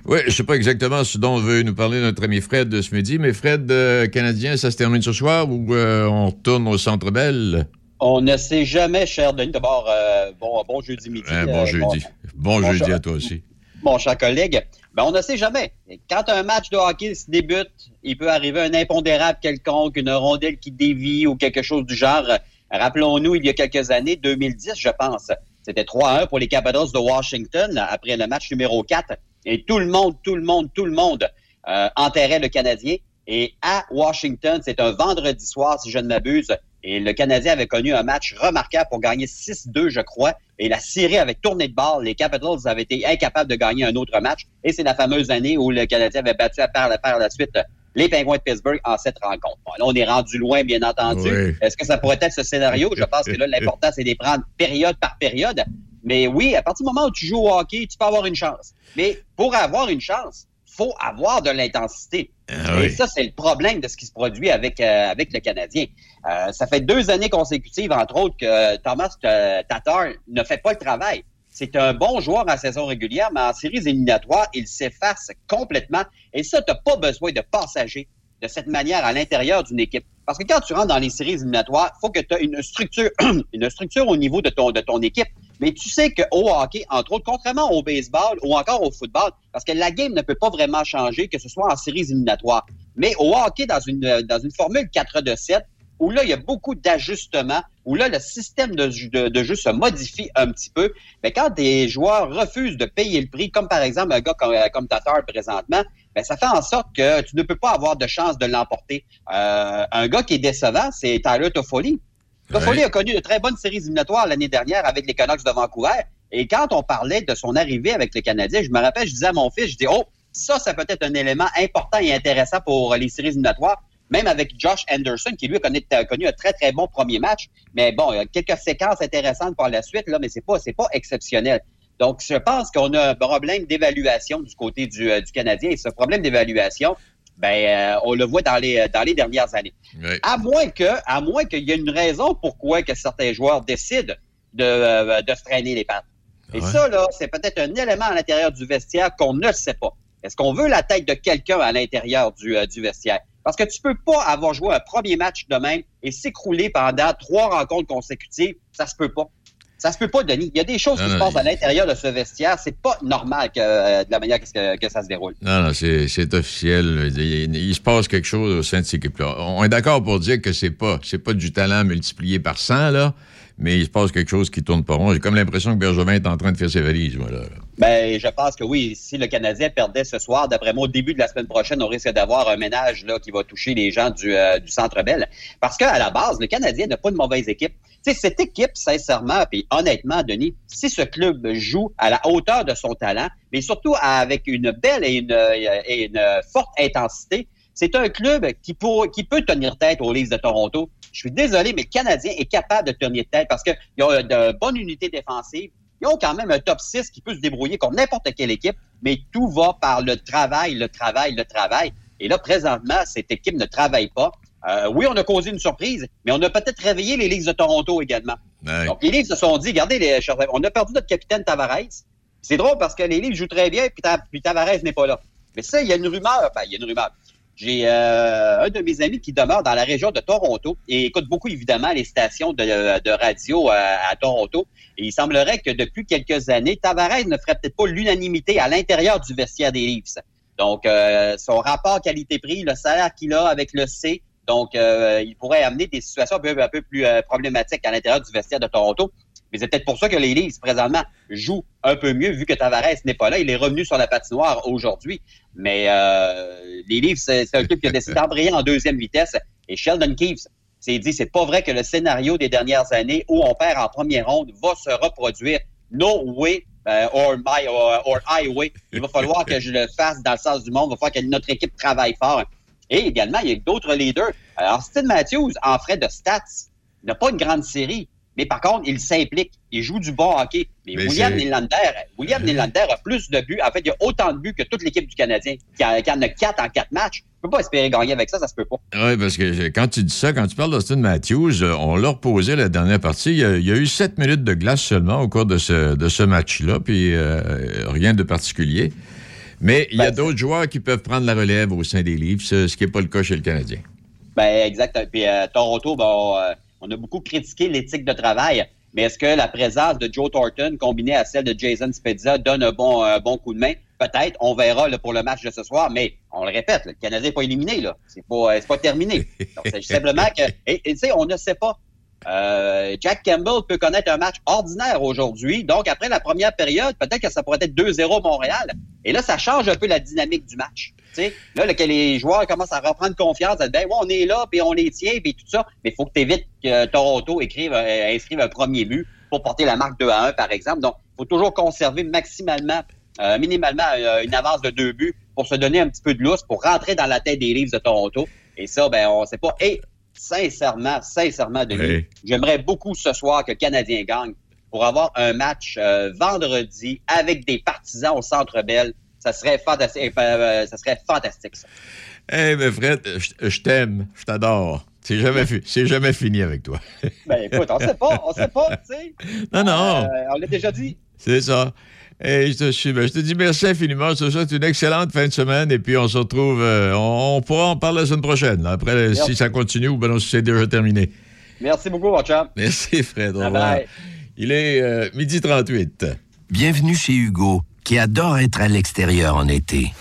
Oui, je sais pas exactement ce dont veut nous parler notre ami Fred ce midi, mais Fred, euh, Canadien, ça se termine ce soir ou euh, on retourne au Centre Bell? On ne sait jamais, cher Denis. D'abord, euh, bon, bon jeudi midi. Un bon Euh, jeudi. Bon, jeudi cher- à toi aussi. Mon cher collègue, ben, on ne sait jamais. Quand un match de hockey se débute, il peut arriver un impondérable quelconque, une rondelle qui dévie ou quelque chose du genre. Rappelons-nous, il y a quelques années, 2010, je pense, c'était 3-1 pour les Capitals de Washington après le match numéro 4. Et tout le monde, tout le monde, tout le monde euh, enterrait le Canadien. Et à Washington, c'est un vendredi soir, si je ne m'abuse, et le Canadien avait connu un match remarquable pour gagner 6-2, je crois. Et la série avait tourné de balle. Les Capitals avaient été incapables de gagner un autre match. Et c'est la fameuse année où le Canadien avait battu à par, par la suite les Penguins de Pittsburgh en cette rencontre. Bon, là, on est rendu loin, bien entendu. Oui. Est-ce que ça pourrait être ce scénario? Je pense que là, l'important, c'est de les prendre période par période. Mais oui, à partir du moment où tu joues au hockey, tu peux avoir une chance. Mais pour avoir une chance, faut avoir de l'intensité. Ah Et oui. ça, c'est le problème de ce qui se produit avec, euh, avec le Canadien. Euh, ça fait deux années consécutives, entre autres, que euh, Thomas euh, Tatar ne fait pas le travail. C'est un bon joueur en saison régulière, mais en séries éliminatoires, il s'efface complètement. Et ça, tu pas besoin de passager de cette manière à l'intérieur d'une équipe. Parce que quand tu rentres dans les séries éliminatoires, il faut que tu aies une structure, une structure au niveau de ton, de ton équipe. Mais tu sais qu'au hockey, entre autres, contrairement au baseball ou encore au football, parce que la game ne peut pas vraiment changer, que ce soit en séries éliminatoires. Mais au hockey, dans une, dans une formule 4 de 7, où là, il y a beaucoup d'ajustements, où là, le système de, de, jeu se modifie un petit peu. Mais quand des joueurs refusent de payer le prix, comme par exemple un gars comme, euh, comme présentement, ben, ça fait en sorte que tu ne peux pas avoir de chance de l'emporter. Euh, un gars qui est décevant, c'est Tyler Toffoli. Toffoli Ouais. a connu de très bonnes séries éliminatoires l'année dernière avec les Canucks de Vancouver. Et quand on parlait de son arrivée avec les Canadiens, je me rappelle, je disais à mon fils, je dis, oh, ça, ça peut être un élément important et intéressant pour les séries éliminatoires. Même avec Josh Anderson, qui lui a connu, a connu un très, très bon premier match. Mais bon, il y a quelques séquences intéressantes par la suite, là, mais c'est pas, c'est pas exceptionnel. Donc, je pense qu'on a un problème d'évaluation du côté du, euh, du Canadien. Et ce problème d'évaluation, ben, euh, on le voit dans les, dans les dernières années. Oui. À moins que, à moins qu'il y ait une raison pourquoi que certains joueurs décident de, euh, de se traîner les pattes. Et Ouais. ça, là, c'est peut-être un élément à l'intérieur du vestiaire qu'on ne sait pas. Est-ce qu'on veut la tête de quelqu'un à l'intérieur du, euh, du vestiaire? Parce que tu peux pas avoir joué un premier match de même et s'écrouler pendant trois rencontres consécutives. Ça se peut pas. Ça se peut pas, Denis. Il y a des choses Non, qui se passent à l'intérieur de ce vestiaire. C'est pas normal que, euh, de la manière que, que ça se déroule. Non, non, c'est officiel. Il, il se passe quelque chose au sein de cette équipe-là. On est d'accord pour dire que c'est pas, pas du talent multiplié par 100, là, mais il se passe quelque chose qui tourne pas rond. J'ai comme l'impression que Bergevin est en train de faire ses valises, moi, là. Ben, je pense que oui. Si le Canadien perdait ce soir, d'après moi, au début de la semaine prochaine, on risque d'avoir un ménage là, qui va toucher les gens du, euh, du Centre Bell. Parce qu'à la base, le Canadien n'a pas de mauvaise équipe. Sais, cette équipe, sincèrement, puis honnêtement, Denis, si ce club joue à la hauteur de son talent, mais surtout avec une belle et une, forte intensité, c'est un club qui peut tenir tête aux Leafs de Toronto. Je suis désolé, mais le Canadien est capable de tenir tête parce qu'ils ont de bonnes unités défensives. Ils ont quand même un top 6 qui peut se débrouiller contre n'importe quelle équipe, mais tout va par le travail, le travail, le travail. Et là, présentement, cette équipe ne travaille pas. Euh, oui, on a causé une surprise, mais on a peut-être réveillé les Leafs de Toronto également. Donc, les Leafs se sont dit, regardez, les, on a perdu notre capitaine Tavares. C'est drôle parce que les Leafs jouent très bien, puis, Ta- puis Tavares n'est pas là. Mais ça, il y a une rumeur, ben, il y a une rumeur. J'ai euh, un de mes amis qui demeure dans la région de Toronto et écoute beaucoup, évidemment, les stations de, de radio à, à Toronto. Et il semblerait que depuis quelques années, Tavares ne ferait peut-être pas l'unanimité à l'intérieur du vestiaire des Leafs. Donc, euh, son rapport qualité-prix, le salaire qu'il a avec le C, donc, euh, il pourrait amener des situations un peu, un peu plus euh, problématiques à l'intérieur du vestiaire de Toronto. Mais c'est peut-être pour ça que les Leafs, présentement, jouent un peu mieux, vu que Tavares n'est pas là. Il est revenu sur la patinoire aujourd'hui. Mais euh, les Leafs, c'est un club qui a décidé d'embrayer en deuxième vitesse. Et Sheldon Keefe s'est dit, c'est pas vrai que le scénario des dernières années où on perd en première ronde va se reproduire. No way euh, or my or, or highway. Il va falloir que je le fasse dans le sens du monde. Il va falloir que notre équipe travaille fort. Et également, il y a d'autres leaders. Alors, Austin Matthews, en frais de stats, n'a pas une grande série. Mais par contre, il s'implique. Il joue du bon hockey. Mais, Mais William Nylander, William Nylander a plus de buts. En fait, il a autant de buts que toute l'équipe du Canadien, qui, qui en a quatre en quatre matchs. On peut pas espérer gagner avec ça, ça se peut pas. Oui, parce que quand tu dis ça, quand tu parles d'Austin Matthews, euh, on l'a reposé la dernière partie. Il y, a, il y a eu sept minutes de glace seulement au cours de ce, de ce match-là, puis euh, rien de particulier. Mais il y a d'autres joueurs qui peuvent prendre la relève au sein des Leafs, ce ce qui n'est pas le cas chez le Canadien. Ben, exact. Puis euh, Toronto, bon, euh, on a beaucoup critiqué l'éthique de travail. Mais est-ce que la présence de Joe Thornton combinée à celle de Jason Spezza donne un bon, un bon coup de main? Peut-être. On verra là, pour le match de ce soir. Mais on le répète, le Canadien n'est pas éliminé. là. C'est pas, euh, pas terminé. Donc, c'est simplement que... Et et tu sais, on ne sait pas. Euh, Jack Campbell peut connaître un match ordinaire aujourd'hui. Donc, après la première période, peut-être que ça pourrait être 2-0 Montréal. Et là, ça change un peu la dynamique du match. Là, là, que les joueurs commencent à reprendre confiance, à dire, ben, on est là, puis on les tient, puis tout ça. Mais il faut que tu évites que Toronto écrive, euh, inscrive un premier but pour porter la marque 2 à 1, par exemple. Donc, il faut toujours conserver maximalement, euh, minimalement, euh, une avance de deux buts pour se donner un petit peu de lousse, pour rentrer dans la tête des Leafs de Toronto. Et ça, ben, on sait pas. Sincèrement, sincèrement, Denis, j'aimerais beaucoup ce soir que le Canadien gagne pour avoir un match euh, vendredi avec des partisans au Centre Bell. Ça serait fantastique. euh, ça serait fantastique, ça. Eh ben Fred, je t'aime, je t'adore. C'est jamais, fini avec toi. Ben écoute, on sait pas, on sait pas, tu sais. Non, non, Euh, on l'a déjà dit. c'est ça. Et je, te, suis- ben, je te dis merci infiniment. Je te souhaite une excellente fin de semaine et puis on se retrouve. euh, on, on pourra en parler la semaine prochaine. là. Après, Merci. si ça continue ou ben non, si c'est déjà terminé. Merci beaucoup, mon chum. Merci, Fred. Au Bye revoir. bye. Il est euh, midi 38. Bienvenue chez Hugo, qui adore être à l'extérieur en été.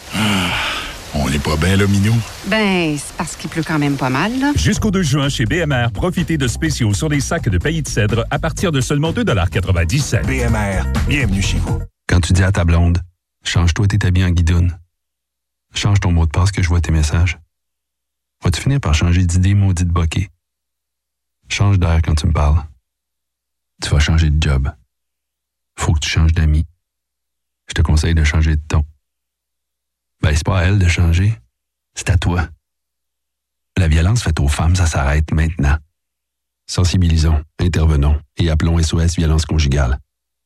On n'est pas bien, là, Minou? Ben, c'est parce qu'il pleut quand même pas mal, là. Jusqu'au 2 juin, chez BMR, profitez de spéciaux sur les sacs de pays de cèdre à partir de seulement 2,97 BMR, bienvenue chez vous. Quand tu dis à ta blonde, change-toi tes habits en guidoune. Change ton mot de passe que je vois tes messages. Vas-tu finir par changer d'idée maudite bokeh? Change d'air quand tu me parles. Tu vas changer de job. Faut que tu changes d'amis. Je te conseille de changer de ton. Ben, c'est pas à elle de changer. C'est à toi. La violence faite aux femmes, ça s'arrête maintenant. Sensibilisons, intervenons et appelons SOS Violence Conjugale.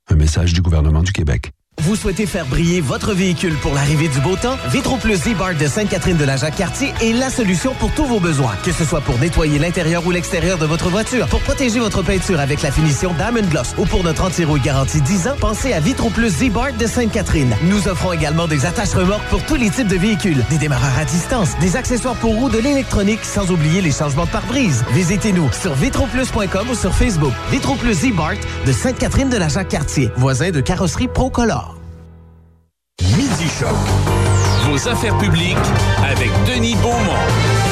Un message du gouvernement du Québec. Vous souhaitez faire briller votre véhicule pour l'arrivée du beau temps? Vitro Plus Z-Bar de Sainte-Catherine de la Jacques-Cartier est la solution pour tous vos besoins. Que ce soit pour nettoyer l'intérieur ou l'extérieur de votre voiture, pour protéger votre peinture avec la finition Diamond Gloss ou pour notre anti-rouille garantie 10 ans, pensez à Vitro Plus Z-Bar de Sainte-Catherine. Nous offrons également des attaches remorques pour tous les types de véhicules, des démarreurs à distance, des accessoires pour roues, de l'électronique, sans oublier les changements de pare-brise. Visitez-nous sur vitroplus.com ou sur Facebook. Vitro Plus Z-Bar de Sainte-Catherine de la Jacques-Cartier, voisin de carrosserie Procolor. Choc. Vos affaires publiques avec Denis Beaumont.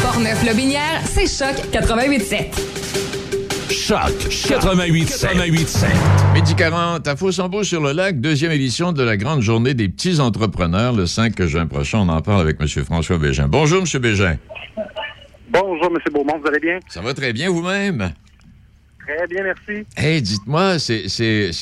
Portneuf-Lobinière, c'est Choc 88.7. Choc 88 88 Midi 40 à Fossambeau sur le lac, deuxième édition de la grande journée des petits entrepreneurs le 5 juin prochain. On en parle avec M. François Bégin. Bonjour, M. Bégin. Bonjour, M. Beaumont, vous allez bien? Ça va très bien vous-même? Très bien, merci. Hey, dites-moi, c'est,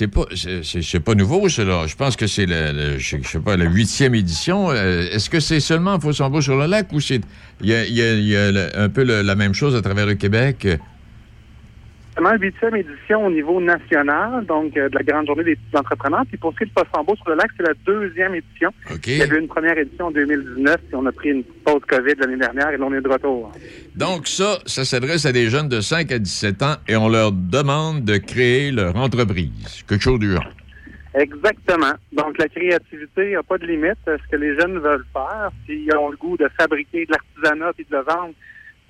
pas, c'est, pas nouveau, cela. Je pense que c'est je sais- pas, la huitième édition. Euh, est-ce que c'est seulement Fossambeau sur le lac ou c'est, il y a, y a- un peu la même chose à travers le Québec? La huitième édition au niveau national, donc euh, de la grande journée des petits entrepreneurs. Puis pour ce qui est de Fossambeau sur le lac, c'est la deuxième édition. Il y avait eu une première édition en 2019, puis on a pris une pause COVID l'année dernière, et là, on est de retour. Donc ça, ça s'adresse à des jeunes de 5 à 17 ans et on leur demande de créer leur entreprise. Quelque chose du genre. Exactement. Donc, la créativité n'a pas de limite. Ce que les jeunes veulent faire, s'ils ont le goût de fabriquer de l'artisanat et de le vendre,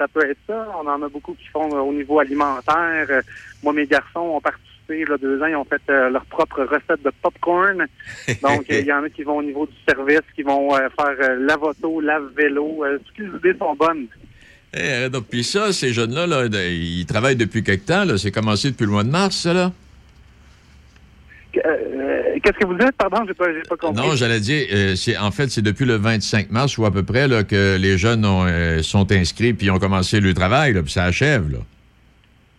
ça peut être ça. On en a beaucoup qui font euh, au niveau alimentaire. Euh, moi, mes garçons ont participé, là, deux ans, ils ont fait euh, leur propre recette de popcorn. Donc, euh, il y en a qui vont au niveau du service, qui vont euh, faire lave-auto, lave-vélo. Toutes les idées sont bonnes. Eh, arrête donc. Puis ça, ces jeunes-là, là, ils travaillent depuis quelque temps. C'est commencé depuis le mois de mars, ça, là? Euh, Qu'est-ce que vous dites? Pardon, j'ai pas, pas compris. Non, j'allais dire, euh, c'est en fait, c'est depuis le 25 mars ou à peu près là, que les jeunes ont, euh, sont inscrits puis ont commencé le travail, là, puis ça achève. Là.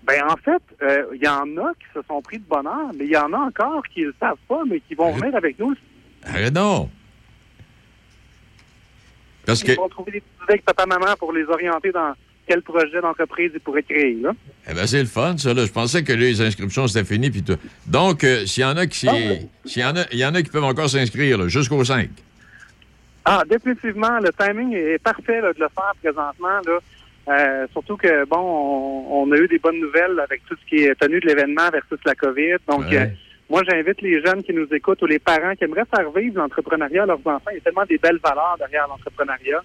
Ben en fait, euh, il y en a qui se sont pris de bonheur, mais il y en a encore qui ne le savent pas, mais qui vont venir avec nous. Arrête donc. Parce que, Ils vont trouver des petits avec papa-maman pour les orienter dans quel projet d'entreprise ils pourraient créer. Là. eh ben, c'est le fun, ça. Là. Je pensais que les inscriptions, c'était fini. Puis tout. Donc, euh, s'il y en a qui, s'il y en a, il y en a qui peuvent encore s'inscrire jusqu'au 5. Ah, définitivement, le timing est parfait là, de le faire présentement. Là. Euh, surtout que, bon, on, on a eu des bonnes nouvelles avec tout ce qui est tenu de l'événement versus la COVID. Donc, Ouais. euh, moi, j'invite les jeunes qui nous écoutent ou les parents qui aimeraient faire vivre l'entrepreneuriat à leurs enfants. Il y a tellement des belles valeurs derrière l'entrepreneuriat.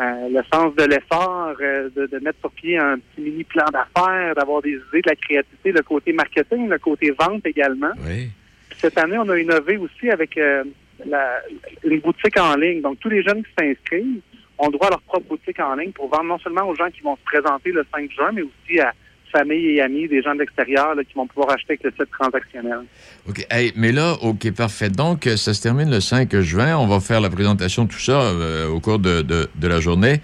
Euh, le sens de l'effort, euh, de, de mettre sur pied un petit mini plan d'affaires, d'avoir des idées, de la créativité, le côté marketing, le côté vente également. Oui. Cette année, on a innové aussi avec euh, la- une boutique en ligne. Donc, tous les jeunes qui s'inscrivent ont droit à leur propre boutique en ligne pour vendre non seulement aux gens qui vont se présenter le 5 juin, mais aussi à famille et amis, des gens de l'extérieur qui vont pouvoir acheter avec le site transactionnel. OK. Hey, mais là, OK, parfait. Donc, euh, ça se termine le 5 juin. On va faire la présentation de tout ça euh, au cours de, de- de la journée.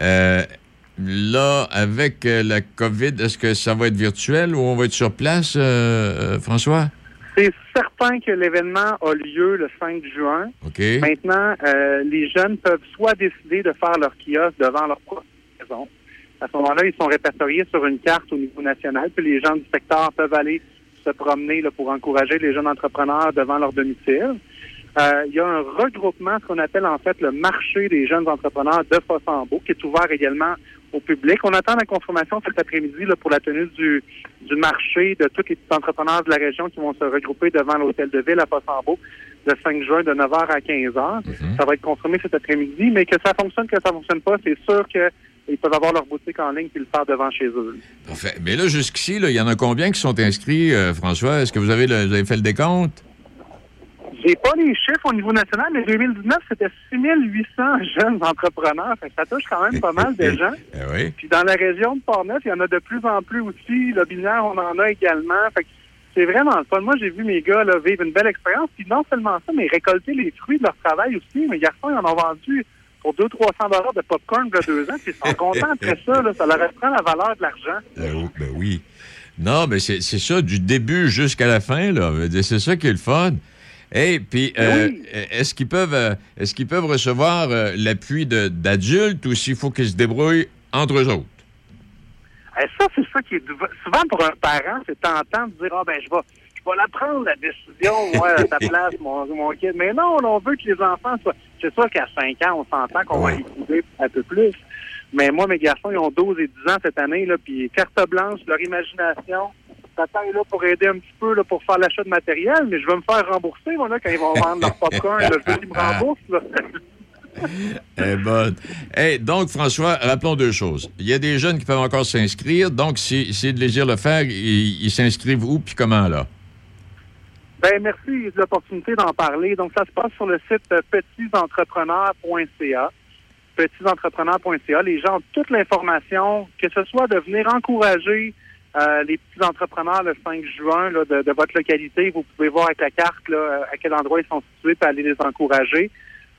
Euh, là, avec la COVID, est-ce que ça va être virtuel ou on va être sur place, euh, François? C'est certain que l'événement a lieu le 5 juin. OK. Maintenant, les jeunes peuvent soit décider de faire leur kiosque devant leur propre maison. À ce moment-là, ils sont répertoriés sur une carte au niveau national, puis les gens du secteur peuvent aller se promener là, pour encourager les jeunes entrepreneurs devant leur domicile. Euh, il y a un regroupement, ce qu'on appelle en fait le marché des jeunes entrepreneurs de Fossambeau, qui est ouvert également au public. On attend la confirmation cet après-midi pour la tenue du, du marché de tous les petits entrepreneurs de la région qui vont se regrouper devant l'hôtel de ville à Fossambeau le 5 juin de 9h à 15h. Ça va être confirmé cet après-midi, mais que ça fonctionne, que ça fonctionne pas, c'est sûr qu'ils peuvent avoir leur boutique en ligne puis le faire devant chez eux. Parfait. Mais là, jusqu'ici, il y en a combien qui sont inscrits, euh, François? Est-ce que vous avez, le- vous avez fait le décompte? J'ai pas les chiffres au niveau national, mais 2019, c'était 6800 jeunes entrepreneurs. Fait que ça touche quand même pas mal de gens. Eh oui. Puis dans la région de Portneuf, il y en a de plus en plus aussi. Le binaire, on en a également. Fait que c'est vraiment le fun. Moi, j'ai vu mes gars là, vivre une belle expérience. Puis non seulement ça, mais récolter les fruits de leur travail aussi. Mes garçons, ils en ont vendu pour 200-300 dollars de popcorn il y a deux ans. Puis ils sont contents après ça. Là, ça leur reprend la valeur de l'argent. Ben oui, ben oui. Non, mais c'est ça, du début jusqu'à la fin, là. C'est ça qui est le fun. Et puis, euh, est-ce qu'ils peuvent, euh, est-ce qu'ils peuvent recevoir euh, l'appui d'adultes ou s'il faut qu'ils se débrouillent entre eux autres? Eh, ça, c'est ça qui est souvent pour un parent, c'est tentant de dire ah ben je vais vais la prendre, la décision, moi, à ta place, mon, mon kid. Mais non, on veut que les enfants soient... C'est sûr qu'à 5 ans, on s'entend qu'on va les couper un peu plus. Mais moi, mes garçons, ils ont 12 et 10 ans cette année, là, puis carte blanche, leur imagination. Papa est là pour aider un petit peu là, pour faire l'achat de matériel, mais je veux me faire rembourser, moi, là, quand ils vont vendre leur popcorn. là, je veux qu'ils me remboursent. Là. Eh bonne. Hey, donc, François, rappelons deux choses. Il y a des jeunes qui peuvent encore s'inscrire. Donc, si, si de désirent le faire, ils s'inscrivent où puis comment, là? Ben merci de l'opportunité d'en parler. Donc, ça se passe sur le site euh, petitsentrepreneurs.ca. Petitsentrepreneurs.ca. Les gens ont toute l'information, que ce soit de venir encourager euh, les petits entrepreneurs le 5 juin de, votre localité. Vous pouvez voir avec la carte euh, à quel endroit ils sont situés et aller les encourager.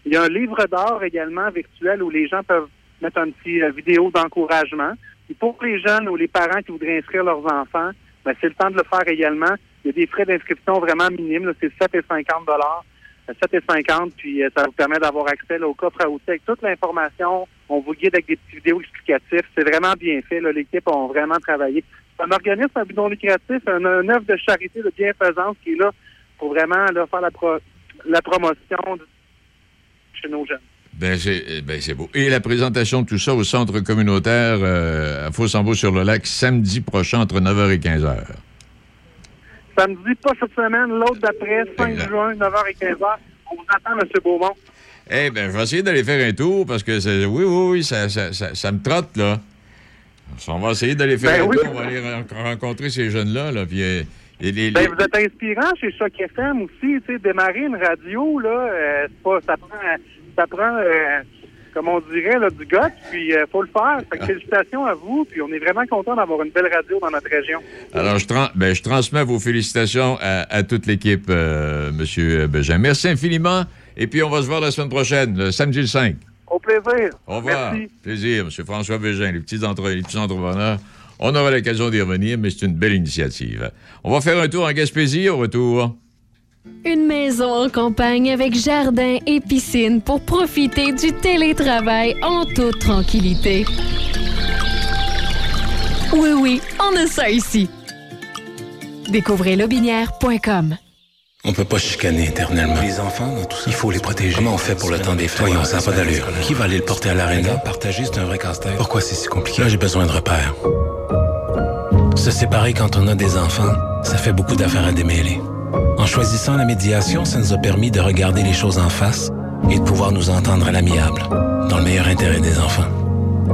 Il y a un livre d'or également virtuel où les gens peuvent mettre un petit euh, vidéo d'encouragement. Et pour les jeunes ou les parents qui voudraient inscrire leurs enfants, ben, c'est le temps de le faire également. Il y a des frais d'inscription vraiment minimes. C'est 7,50 dollars. 7,50 puis euh, ça vous permet d'avoir accès là, au coffre à outils avec toute l'information. On vous guide avec des petites vidéos explicatives. C'est vraiment bien fait. L'équipe a vraiment travaillé. C'est un organisme à but non lucratif, un, œuvre de charité de bienfaisance qui est là pour vraiment faire la, pro- la promotion de- chez nos jeunes. Ben, c'est eh ben, c'est beau. Et la présentation de tout ça au centre communautaire euh, à Faux-en-Beau-sur-le-Lac, samedi prochain, entre 9h et 15h. Samedi, pas cette semaine, l'autre d'après, 5 juin, 9h et 15h. On vous attend, M. Beaumont. Eh bien, je vais essayer d'aller faire un tour parce que c'est- oui, oui, oui, ça, ça, ça, ça me trotte, là. On va essayer d'aller faire Ben un oui. tour, on va aller ren- rencontrer ces jeunes-là, là. Puis, euh, et les- Ben, vous êtes inspirant chez Choc FM aussi, tu sais, démarrer une radio, là, euh, c'est pas, ça prend, ça prend euh, comme on dirait, là, du gosse, puis il faut le faire. Fait que félicitations à vous, puis on est vraiment content d'avoir une belle radio dans notre région. Alors, je, ben, je transmets vos félicitations à, à toute l'équipe, euh, Monsieur. Merci infiniment. Et puis, on va se voir la semaine prochaine, le samedi le 5. Au plaisir. Au revoir. Merci. Plaisir, M. François Bégin, les petits, entre... les petits entrepreneurs. On aura l'occasion d'y revenir, mais c'est une belle initiative. On va faire un tour en Gaspésie au retour. Une maison en campagne avec jardin et piscine pour profiter du télétravail en toute tranquillité. Oui, oui, on a ça ici. Découvrez lobinière.com. On peut pas chicaner éternellement. Les enfants, dans tout ça, il faut les protéger. Comment on fait pour le temps des fêtes? Voyons, ça n'a pas d'allure. Qui va aller le porter à l'aréna? Partager, c'est un vrai casse-tête. Pourquoi c'est si compliqué? Là, j'ai besoin de repères. Se séparer quand on a des enfants, ça fait beaucoup d'affaires à démêler. En choisissant la médiation, ça nous a permis de regarder les choses en face et de pouvoir nous entendre à l'amiable, dans le meilleur intérêt des enfants.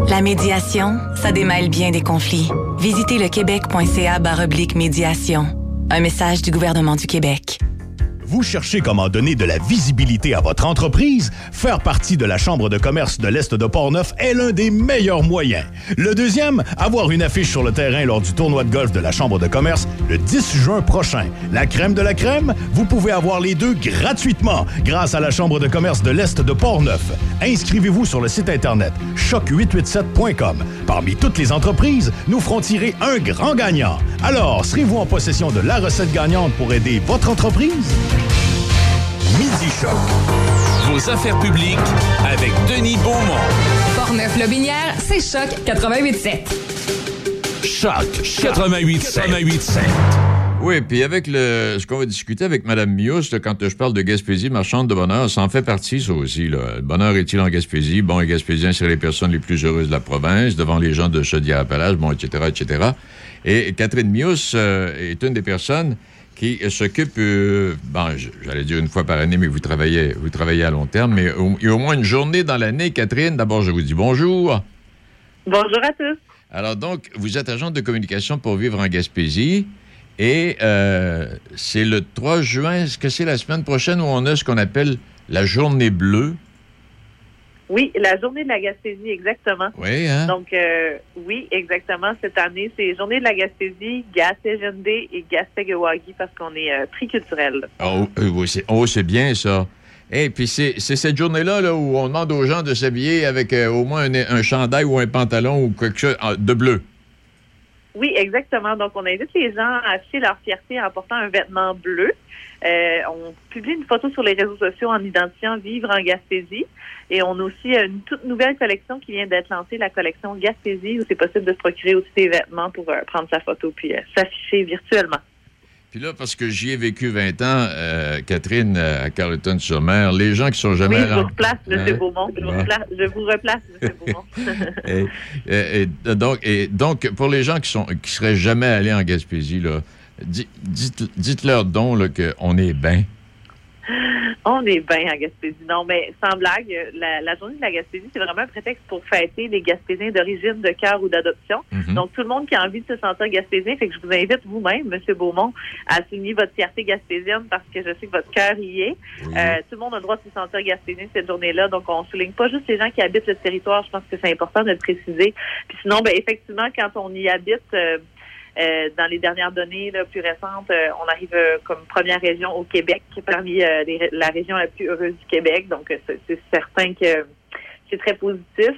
La médiation, ça démêle bien des conflits. Visitez le québec.ca médiation. Un message du gouvernement du Québec. Vous cherchez comment donner de la visibilité à votre entreprise? Faire partie de la Chambre de commerce de l'Est de Portneuf est l'un des meilleurs moyens. Le deuxième, avoir une affiche sur le terrain lors du tournoi de golf de la Chambre de commerce le 10 juin prochain. La crème de la crème? Vous pouvez avoir les deux gratuitement grâce à la Chambre de commerce de l'Est de Portneuf. Inscrivez-vous sur le site Internet choc887.com. Parmi toutes les entreprises, nous ferons tirer un grand gagnant. Alors, serez-vous en possession de la recette gagnante pour aider votre entreprise? Midi Choc. Vos affaires publiques avec Denis Beaumont. Portneuf-Lobinière, c'est Choc 88.7. Choc 88.7. 88.7. Oui, puis avec le, ce qu'on va discuter avec Mme Mius, là, quand je parle de Gaspésie, marchande de bonheur, ça en fait partie, ça aussi. Là. Le bonheur est-il en Gaspésie? Bon, les Gaspésiens, c'est les personnes les plus heureuses de la province, devant les gens de Chaudière-Appalaches, bon, etc., etc. Et Catherine Mius euh, est une des personnes qui s'occupe, euh, bon, j'allais dire une fois par année, mais vous travaillez, vous travaillez à long terme, mais au- il y a au moins une journée dans l'année. Catherine, d'abord, je vous dis bonjour. Bonjour à tous. Alors donc, vous êtes agente de communication pour vivre en Gaspésie et euh, c'est le 3 juin, est-ce que c'est la semaine prochaine où on a ce qu'on appelle la journée bleue? Oui, la journée de la Gaspésie, exactement. Oui, hein? Donc, euh, oui, exactement. Cette année, c'est journée de la Gaspésie, Gaspé-Gendé et Gaspé-Gewagi parce qu'on est euh, prix culturel. Oh, euh, oui, c'est oh, c'est bien ça. Et puis c'est cette journée-là là, où on demande aux gens de s'habiller avec euh, au moins un, un chandail ou un pantalon ou quelque chose ah, de bleu. Oui, exactement. Donc, on invite les gens à afficher leur fierté en portant un vêtement bleu. Euh, on publie une photo sur les réseaux sociaux en identifiant Vivre en Gaspésie. Et on a aussi euh, une toute nouvelle collection qui vient d'être lancée, la collection Gaspésie, où c'est possible de se procurer aussi des vêtements pour euh, prendre sa photo puis euh, s'afficher virtuellement. Puis là, parce que j'y ai vécu 20 ans, euh, Catherine, à Carleton-sur-Mer, les gens qui sont jamais... Oui, je vous replace, M. Hein? Beaumont. Je vous replace, je vous replace, M. Beaumont. et, et- et donc, et donc, pour les gens qui sont qui seraient jamais allés en Gaspésie, là, dites-leur donc qu'on est bien. On est bien à Gaspésie. Non, mais sans blague, la, la journée de la Gaspésie, c'est vraiment un prétexte pour fêter les Gaspésiens d'origine, de cœur ou d'adoption. Mhm. Donc, tout le monde qui a envie de se sentir Gaspésien, fait que je vous invite vous-même, M. Beaumont, à souligner votre fierté gaspésienne parce que je sais que votre cœur y est. Euh, tout le monde a le droit de se sentir Gaspésien cette journée-là. Donc, on souligne pas juste les gens qui habitent le territoire. Je pense que c'est important de le préciser. Puis sinon, ben, effectivement, quand on y habite, euh, euh, dans les dernières données là, plus récentes, euh, on arrive euh, comme première région au Québec, parmi euh, les la région la plus heureuse du Québec. Donc, euh, c'est c'est certain que c'est très positif.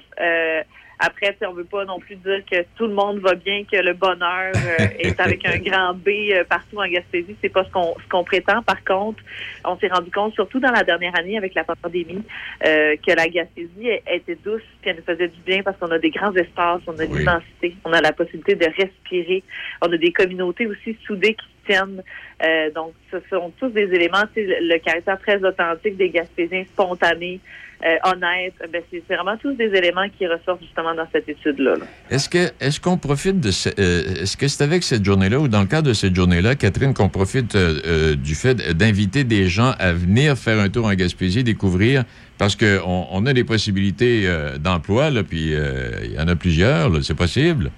Après, on veut pas non plus dire que tout le monde va bien, que le bonheur euh, est avec un grand B euh, partout en Gaspésie. C'est pas ce qu'on ce qu'on prétend. Par contre, on s'est rendu compte, surtout dans la dernière année avec la pandémie, euh, que la Gaspésie était douce, puis elle nous faisait du bien parce qu'on a des grands espaces, on a de l'identité, on a la possibilité de respirer, on a des communautés aussi soudées qui Euh, donc, ce sont tous des éléments, le, caractère très authentique des Gaspésiens, spontanés, euh, honnêtes. Ben, c'est vraiment tous des éléments qui ressortent justement dans cette étude-là. là. Est-ce que est-ce qu'on profite de euh, est-ce que c'est avec cette journée-là ou dans le cadre de cette journée-là, Catherine, qu'on profite euh, euh, du fait d'inviter des gens à venir faire un tour en Gaspésie, découvrir parce qu'on on a des possibilités euh, d'emploi là, puis euh, il y en a plusieurs, c'est possible?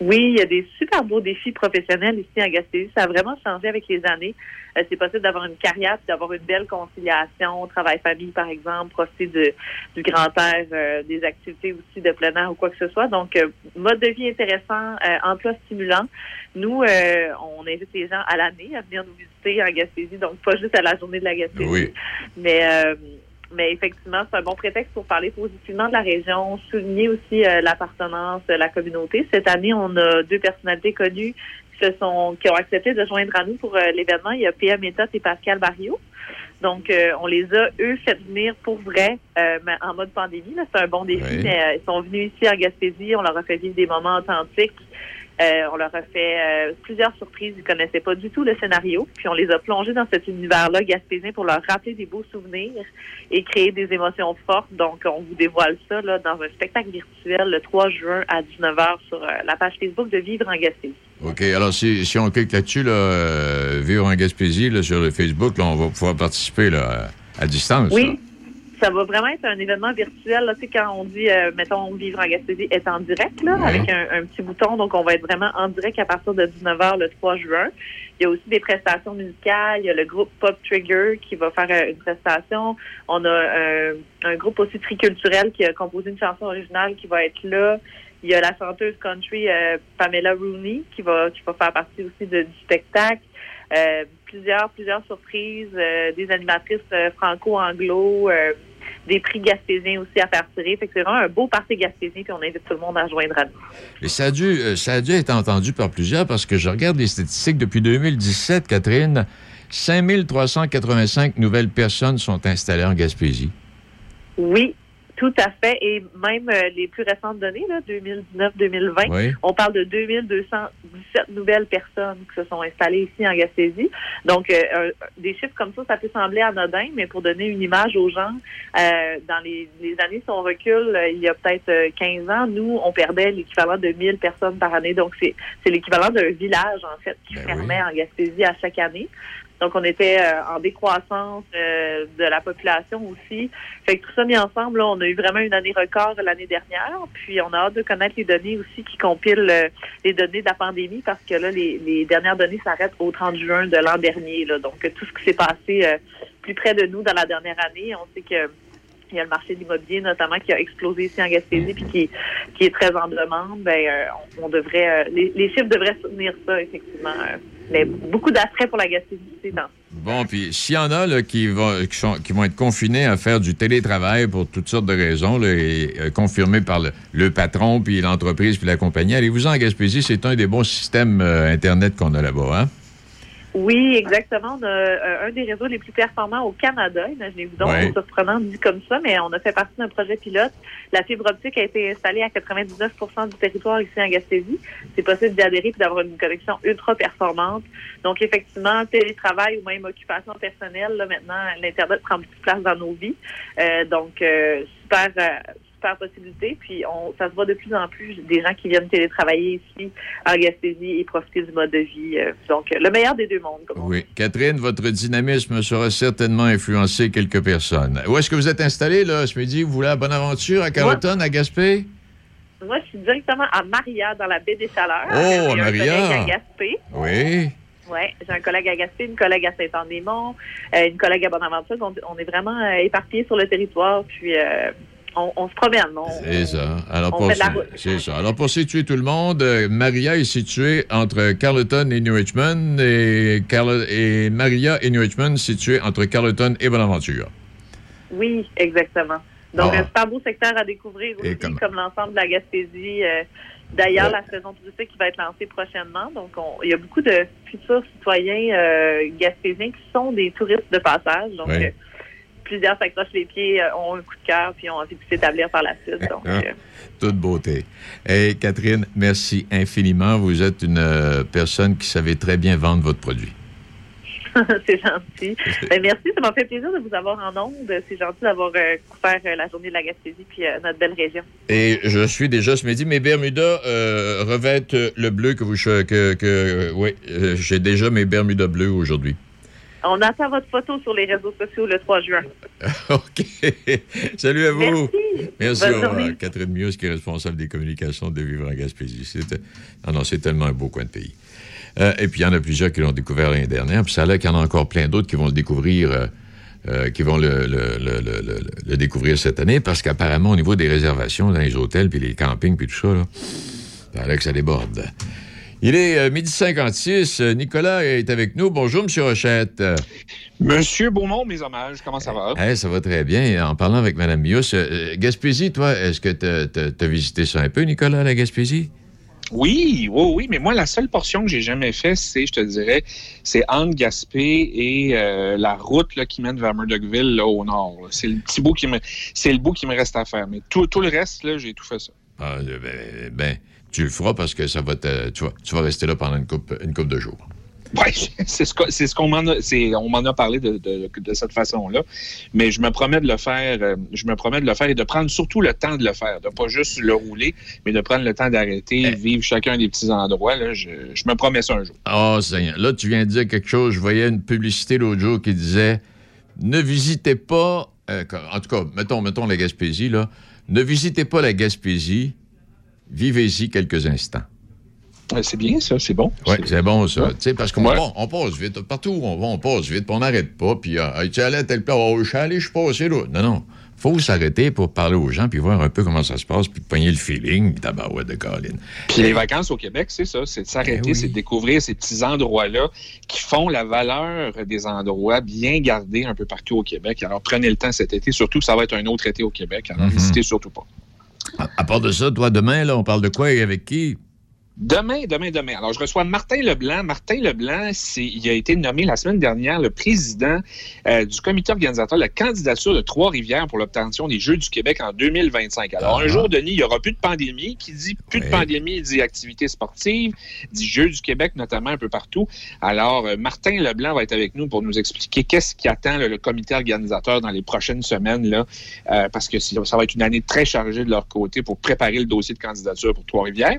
Oui, il y a des super beaux défis professionnels ici en Gaspésie. Ça a vraiment changé avec les années. Euh, c'est possible d'avoir une carrière, d'avoir une belle conciliation, travail-famille, par exemple, profiter de- du grand air, euh, des activités aussi de plein air ou quoi que ce soit. Donc, euh, mode de vie intéressant, euh, emploi stimulant. Nous, euh, on invite les gens à l'année à venir nous visiter en Gaspésie, donc pas juste à la journée de la Gaspésie. Oui. Mais, euh, mais effectivement, c'est un bon prétexte pour parler positivement de la région, souligner aussi euh, l'appartenance la communauté. Cette année, on a deux personnalités connues qui, se sont, qui ont accepté de joindre à nous pour euh, l'événement. Il y a P.A. Méthode et Pascal Barrio. Donc, euh, on les a, eux, fait venir pour vrai, euh, en mode pandémie. C'est un bon défi, Oui. mais euh, ils sont venus ici en Gaspésie. On leur a fait vivre des moments authentiques. Euh, on leur a fait euh, plusieurs surprises. Ils connaissaient pas du tout le scénario. Puis on les a plongés dans cet univers-là gaspésien pour leur rappeler des beaux souvenirs et créer des émotions fortes. Donc, on vous dévoile ça là, dans un spectacle virtuel le 3 juin à 19h sur euh, la page Facebook de Vivre en Gaspésie. OK. Alors, si, si on clique là-dessus, là, euh, Vivre en Gaspésie, là, sur le Facebook, là, on va pouvoir participer là, à, à distance. Oui. là. Ça va vraiment être un événement virtuel. Là, tu sais, quand on dit, euh, mettons, Vivre en Gaspésie est en direct, là, avec un, un petit bouton. Donc, on va être vraiment en direct à partir de 19h le 3 juin. Il y a aussi des prestations musicales. Il y a le groupe Pop Trigger qui va faire euh, une prestation. On a euh, un groupe aussi triculturel qui a composé une chanson originale qui va être là. Il y a la chanteuse country euh, Pamela Rooney qui va qui va faire partie aussi de- du spectacle. Euh, plusieurs plusieurs surprises, euh, des animatrices franco-anglo, euh, des prix gaspésiens aussi à faire tirer. Fait que c'est vraiment un beau party gaspésien puis on invite tout le monde à rejoindre à nous. Et ça a, dû, euh, ça a dû être entendu par plusieurs parce que je regarde les statistiques depuis 2017, Catherine. 5385 nouvelles personnes sont installées en Gaspésie. Oui, tout à fait. Et même euh, les plus récentes données, là, 2019-2020, Oui. on parle de 2217 nouvelles personnes qui se sont installées ici en Gaspésie. Donc, euh, des chiffres comme ça, ça peut sembler anodin, mais pour donner une image aux gens, euh, dans les, les années, si on recule, euh, il y a peut-être euh, 15 ans, nous, on perdait l'équivalent de 1000 personnes par année. Donc, c'est l'équivalent d'un village, en fait, qui fermait en Gaspésie à chaque année. Donc, on était euh, en décroissance euh, de la population aussi. Fait que tout ça mis ensemble, là, on a eu vraiment une année record l'année dernière. Puis, on a hâte de connaître les données aussi qui compilent euh, les données de la pandémie parce que là, les, les dernières données s'arrêtent au 30 juin de l'an dernier. Là. Donc, tout ce qui s'est passé euh, plus près de nous dans la dernière année, on sait que il y a le marché de l'immobilier notamment qui a explosé ici en Gaspésie puis qui, qui est très en demande. Ben, euh, on, devrait, euh, les, les chiffres devraient soutenir ça effectivement. euh. mais beaucoup d'attraits pour la Gaspésie ces temps. Bon, puis s'il y en a là, qui, vont, qui, vont être confinés à faire du télétravail pour toutes sortes de raisons, là, et euh, confirmés par le, le patron, puis l'entreprise, puis la compagnie, allez-vous en Gaspésie, c'est un des bons systèmes Internet qu'on a là-bas. Hein? Oui, exactement. On a euh, un des réseaux les plus performants au Canada. Imaginez-vous donc, Ouais. c'est surprenant dit comme ça, mais on a fait partie d'un projet pilote. La fibre optique a été installée à 99% du territoire ici en Gaspésie. C'est possible d'y adhérer et d'avoir une connexion ultra performante. Donc, effectivement, télétravail ou même occupation personnelle, là, maintenant, l'Internet prend beaucoup de place dans nos vies. Euh, donc, euh, super, euh, super possibilité. Puis, on, ça se voit de plus en plus des gens qui viennent télétravailler ici en Gaspésie et profiter du mode de vie. Euh, donc, le meilleur des deux mondes. comme on Oui. Catherine, votre dynamisme sera certainement influencé quelques personnes. Où est-ce que vous êtes installé, là, ce midi? Vous voulez à Bonaventure, à Carleton, à Gaspé? Moi, je suis directement à Maria, dans la baie des Chaleurs. Oh, J'ai un Maria. collègue à Gaspé. Oui. Oui, j'ai un collègue à Gaspé, une collègue à Saint-Anne-des-Monts, euh, une collègue à Bonaventure. Donc, on est vraiment euh, éparpillés sur le territoire. Puis, euh, on, on se promène. C'est ça. Alors, pour, c'est ça. Alors, pour situer tout le monde, euh, Maria est située entre Carleton et New Richmond et, Carle- et Maria et New Richmond située entre Carleton et Bonaventure. Oui, exactement. Donc, Ah. un super beau secteur à découvrir aussi, comme l'ensemble de la Gaspésie. Euh, D'ailleurs, Ouais. la saison touristique qui va être lancée prochainement. Donc, on- il y a beaucoup de futurs citoyens euh, gaspésiens qui sont des touristes de passage. Donc, Ouais. euh, plusieurs s'accrochent les pieds, euh, ont un coup de cœur, puis ont envie de s'établir par la suite. Donc, Ah, euh, Toute beauté. Et Catherine, merci infiniment. Vous êtes une euh, personne qui savait très bien vendre votre produit. c'est gentil. Ben, merci, ça m'a fait plaisir de vous avoir en ondes. C'est gentil d'avoir euh, couvert euh, la journée de la Gaspésie puis euh, notre belle région. Et je suis déjà ce midi. Mes Bermudas revêtent le bleu que vous... Que, que, oui, j'ai déjà mes Bermudas bleus aujourd'hui. On attend votre photo sur les réseaux sociaux le 3 juin. OK. Salut à vous. Merci. Merci Catherine Mius, qui est responsable des communications de Vivre en Gaspésie. C'est, non, non, c'est tellement un beau coin de pays. Euh, et puis, il y en a plusieurs qui l'ont découvert l'année dernière. Puis ça a l'air qu'il y en a encore plein d'autres qui vont le découvrir, euh, euh, qui vont le, le- le- le- le- le découvrir cette année, parce qu'apparemment, au niveau des réservations dans les hôtels, puis les campings, puis tout ça, là, ça a l'air que ça déborde. Il est euh, midi 56. Euh, Nicolas est avec nous. Bonjour, M. Rochette. Monsieur Beaumont, mes hommages, comment ça va? Hey, ça va très bien. En parlant avec Mme Mius, euh, Gaspésie, toi, est-ce que tu as visité ça un peu, Nicolas, la Gaspésie? Oui, oui, oui, mais moi, la seule portion que j'ai jamais fait, c'est, je te dirais, c'est entre Gaspé et euh, la route là, qui mène vers Murdochville, là, au nord. C'est le petit bout qui me, c'est le bout qui me reste à faire. Mais tout, tout le reste, là, j'ai tout fait ça. Ah, ben, ben, tu le feras parce que ça va te, tu, vas, tu vas rester là pendant une coupe, une couple de jours. Oui, c'est ce, c'est ce qu'on m'en a, on m'en a parlé de, de, de cette façon-là. Mais je me promets de le faire, euh, je me promets de le faire et de prendre surtout le temps de le faire, de pas juste le rouler, mais de prendre le temps d'arrêter, vivre chacun des petits endroits. Là, je, je me promets ça un jour. Ah, Seigneur. Là, tu viens de dire quelque chose. Je voyais une publicité l'autre jour qui disait Ne visitez pas, euh, en tout cas, mettons, mettons la Gaspésie, là. Ne visitez pas la Gaspésie, vivez-y quelques instants. Ouais, C'est bien ça, c'est bon. Oui, c'est bon, ça. Parce qu'on Ouais. on, passe vite. Partout où on va, on passe vite, puis on n'arrête pas. Puis, euh, Hey, tu es allé à tel place, oh, je suis allé, je suis passé là. Non, non. Faut s'arrêter pour parler aux gens, puis voir un peu comment ça se passe, puis pogner le feeling, tabarouette de Colin. Puis les vacances au Québec, c'est ça, c'est de s'arrêter, Ben oui. c'est de découvrir ces petits endroits-là qui font la valeur des endroits bien gardés un peu partout au Québec. Alors prenez le temps cet été, surtout que ça va être un autre été au Québec. Alors n'hésitez surtout pas. À, à part de ça, toi, demain, là, on parle de quoi et avec qui? Demain, demain, demain. Alors, je reçois Martin Leblanc. Martin Leblanc, il a été nommé la semaine dernière le président euh, du comité organisateur de la candidature de Trois-Rivières pour l'obtention des Jeux du Québec en 2025. Alors, Ah. un jour, Denis, il n'y aura plus de pandémie. Qui dit plus de pandémie, dit activité sportive, dit Jeux du Québec, notamment un peu partout. Alors, euh, Martin Leblanc va être avec nous pour nous expliquer qu'est-ce qui attend là, le comité organisateur dans les prochaines semaines, là, euh, parce que ça va être une année très chargée de leur côté pour préparer le dossier de candidature pour Trois-Rivières.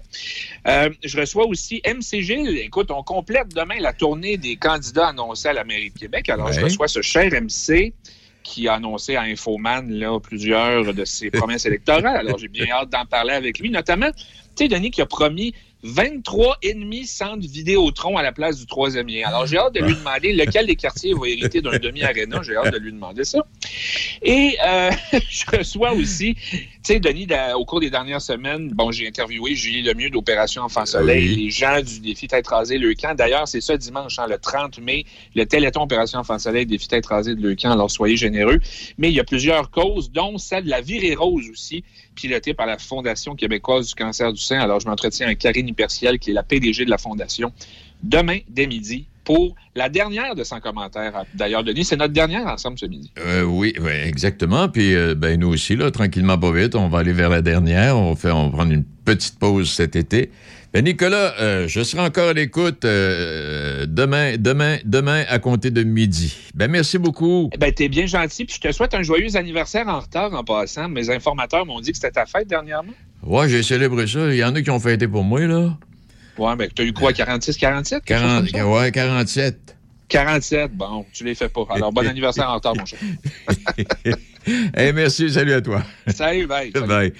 Je reçois aussi MC Gilles. Écoute, on complète demain la tournée des candidats annoncés à la mairie de Québec. Alors, je reçois ce cher MC qui a annoncé à Infoman là, plusieurs de ses promesses électorales. Alors, j'ai bien hâte d'en parler avec lui, notamment, tu sais, Denis qui a promis 23 ennemis centres Vidéotron à la place du troisième lien. Alors, j'ai hâte de lui demander lequel des quartiers va hériter d'un demi-aréna. J'ai hâte de lui demander ça. Et euh, je reçois aussi, tu sais, Denis, au cours des dernières semaines, bon, j'ai interviewé Julie Lemieux d'Opération Enfant Soleil, Oui. les gens du défi Tête rasée Leucan. D'ailleurs, c'est ça dimanche, hein, le 30 mai, le Téléthon Opération Enfant Soleil, défi Tête rasée de Leucan. Alors, soyez généreux. Mais il y a plusieurs causes, dont celle de la virée rose aussi, pilotée par la Fondation québécoise du cancer du sein. Alors, je m'entretiens avec Karine Hyperciel, qui est la PDG de la Fondation, demain, dès midi, pour la dernière de 100 commentaires. D'ailleurs, Denis, c'est notre dernière ensemble ce midi. Euh, oui, oui, exactement. Puis euh, ben, nous aussi, là, tranquillement, pas vite, on va aller vers la dernière. On faire, on va prendre une petite pause cet été. Ben, Nicolas, euh, je serai encore à l'écoute euh, demain, demain, demain à compter de midi. Ben, merci beaucoup. Eh ben, t'es bien gentil, puis je te souhaite un joyeux anniversaire en retard en passant. Mes informateurs m'ont dit que c'était ta fête dernièrement. Ouais, j'ai célébré ça. Il y en a qui ont fêté pour moi, là. Ouais, mais t'as eu quoi, 46, 47? 40, ouais, 47. 47, bon, tu les fais pas. Alors, bon anniversaire en retard, mon cher. hey, merci, salut à toi. Salut, bye. Salut. Bye.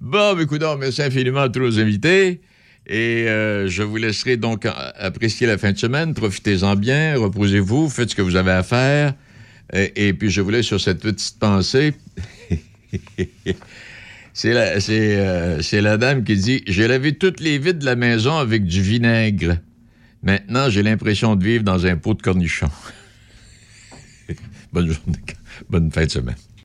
Bon, écoute, merci infiniment à tous nos invités. Et euh, je vous laisserai donc apprécier la fin de semaine. Profitez-en bien, reposez-vous, faites ce que vous avez à faire. Et, puis, je vous laisse sur cette petite pensée. c'est la, euh, la, dame qui dit J'ai lavé toutes les vides de la maison avec du vinaigre. Maintenant, j'ai l'impression de vivre dans un pot de cornichons. Bonne journée. Bonne fin de semaine.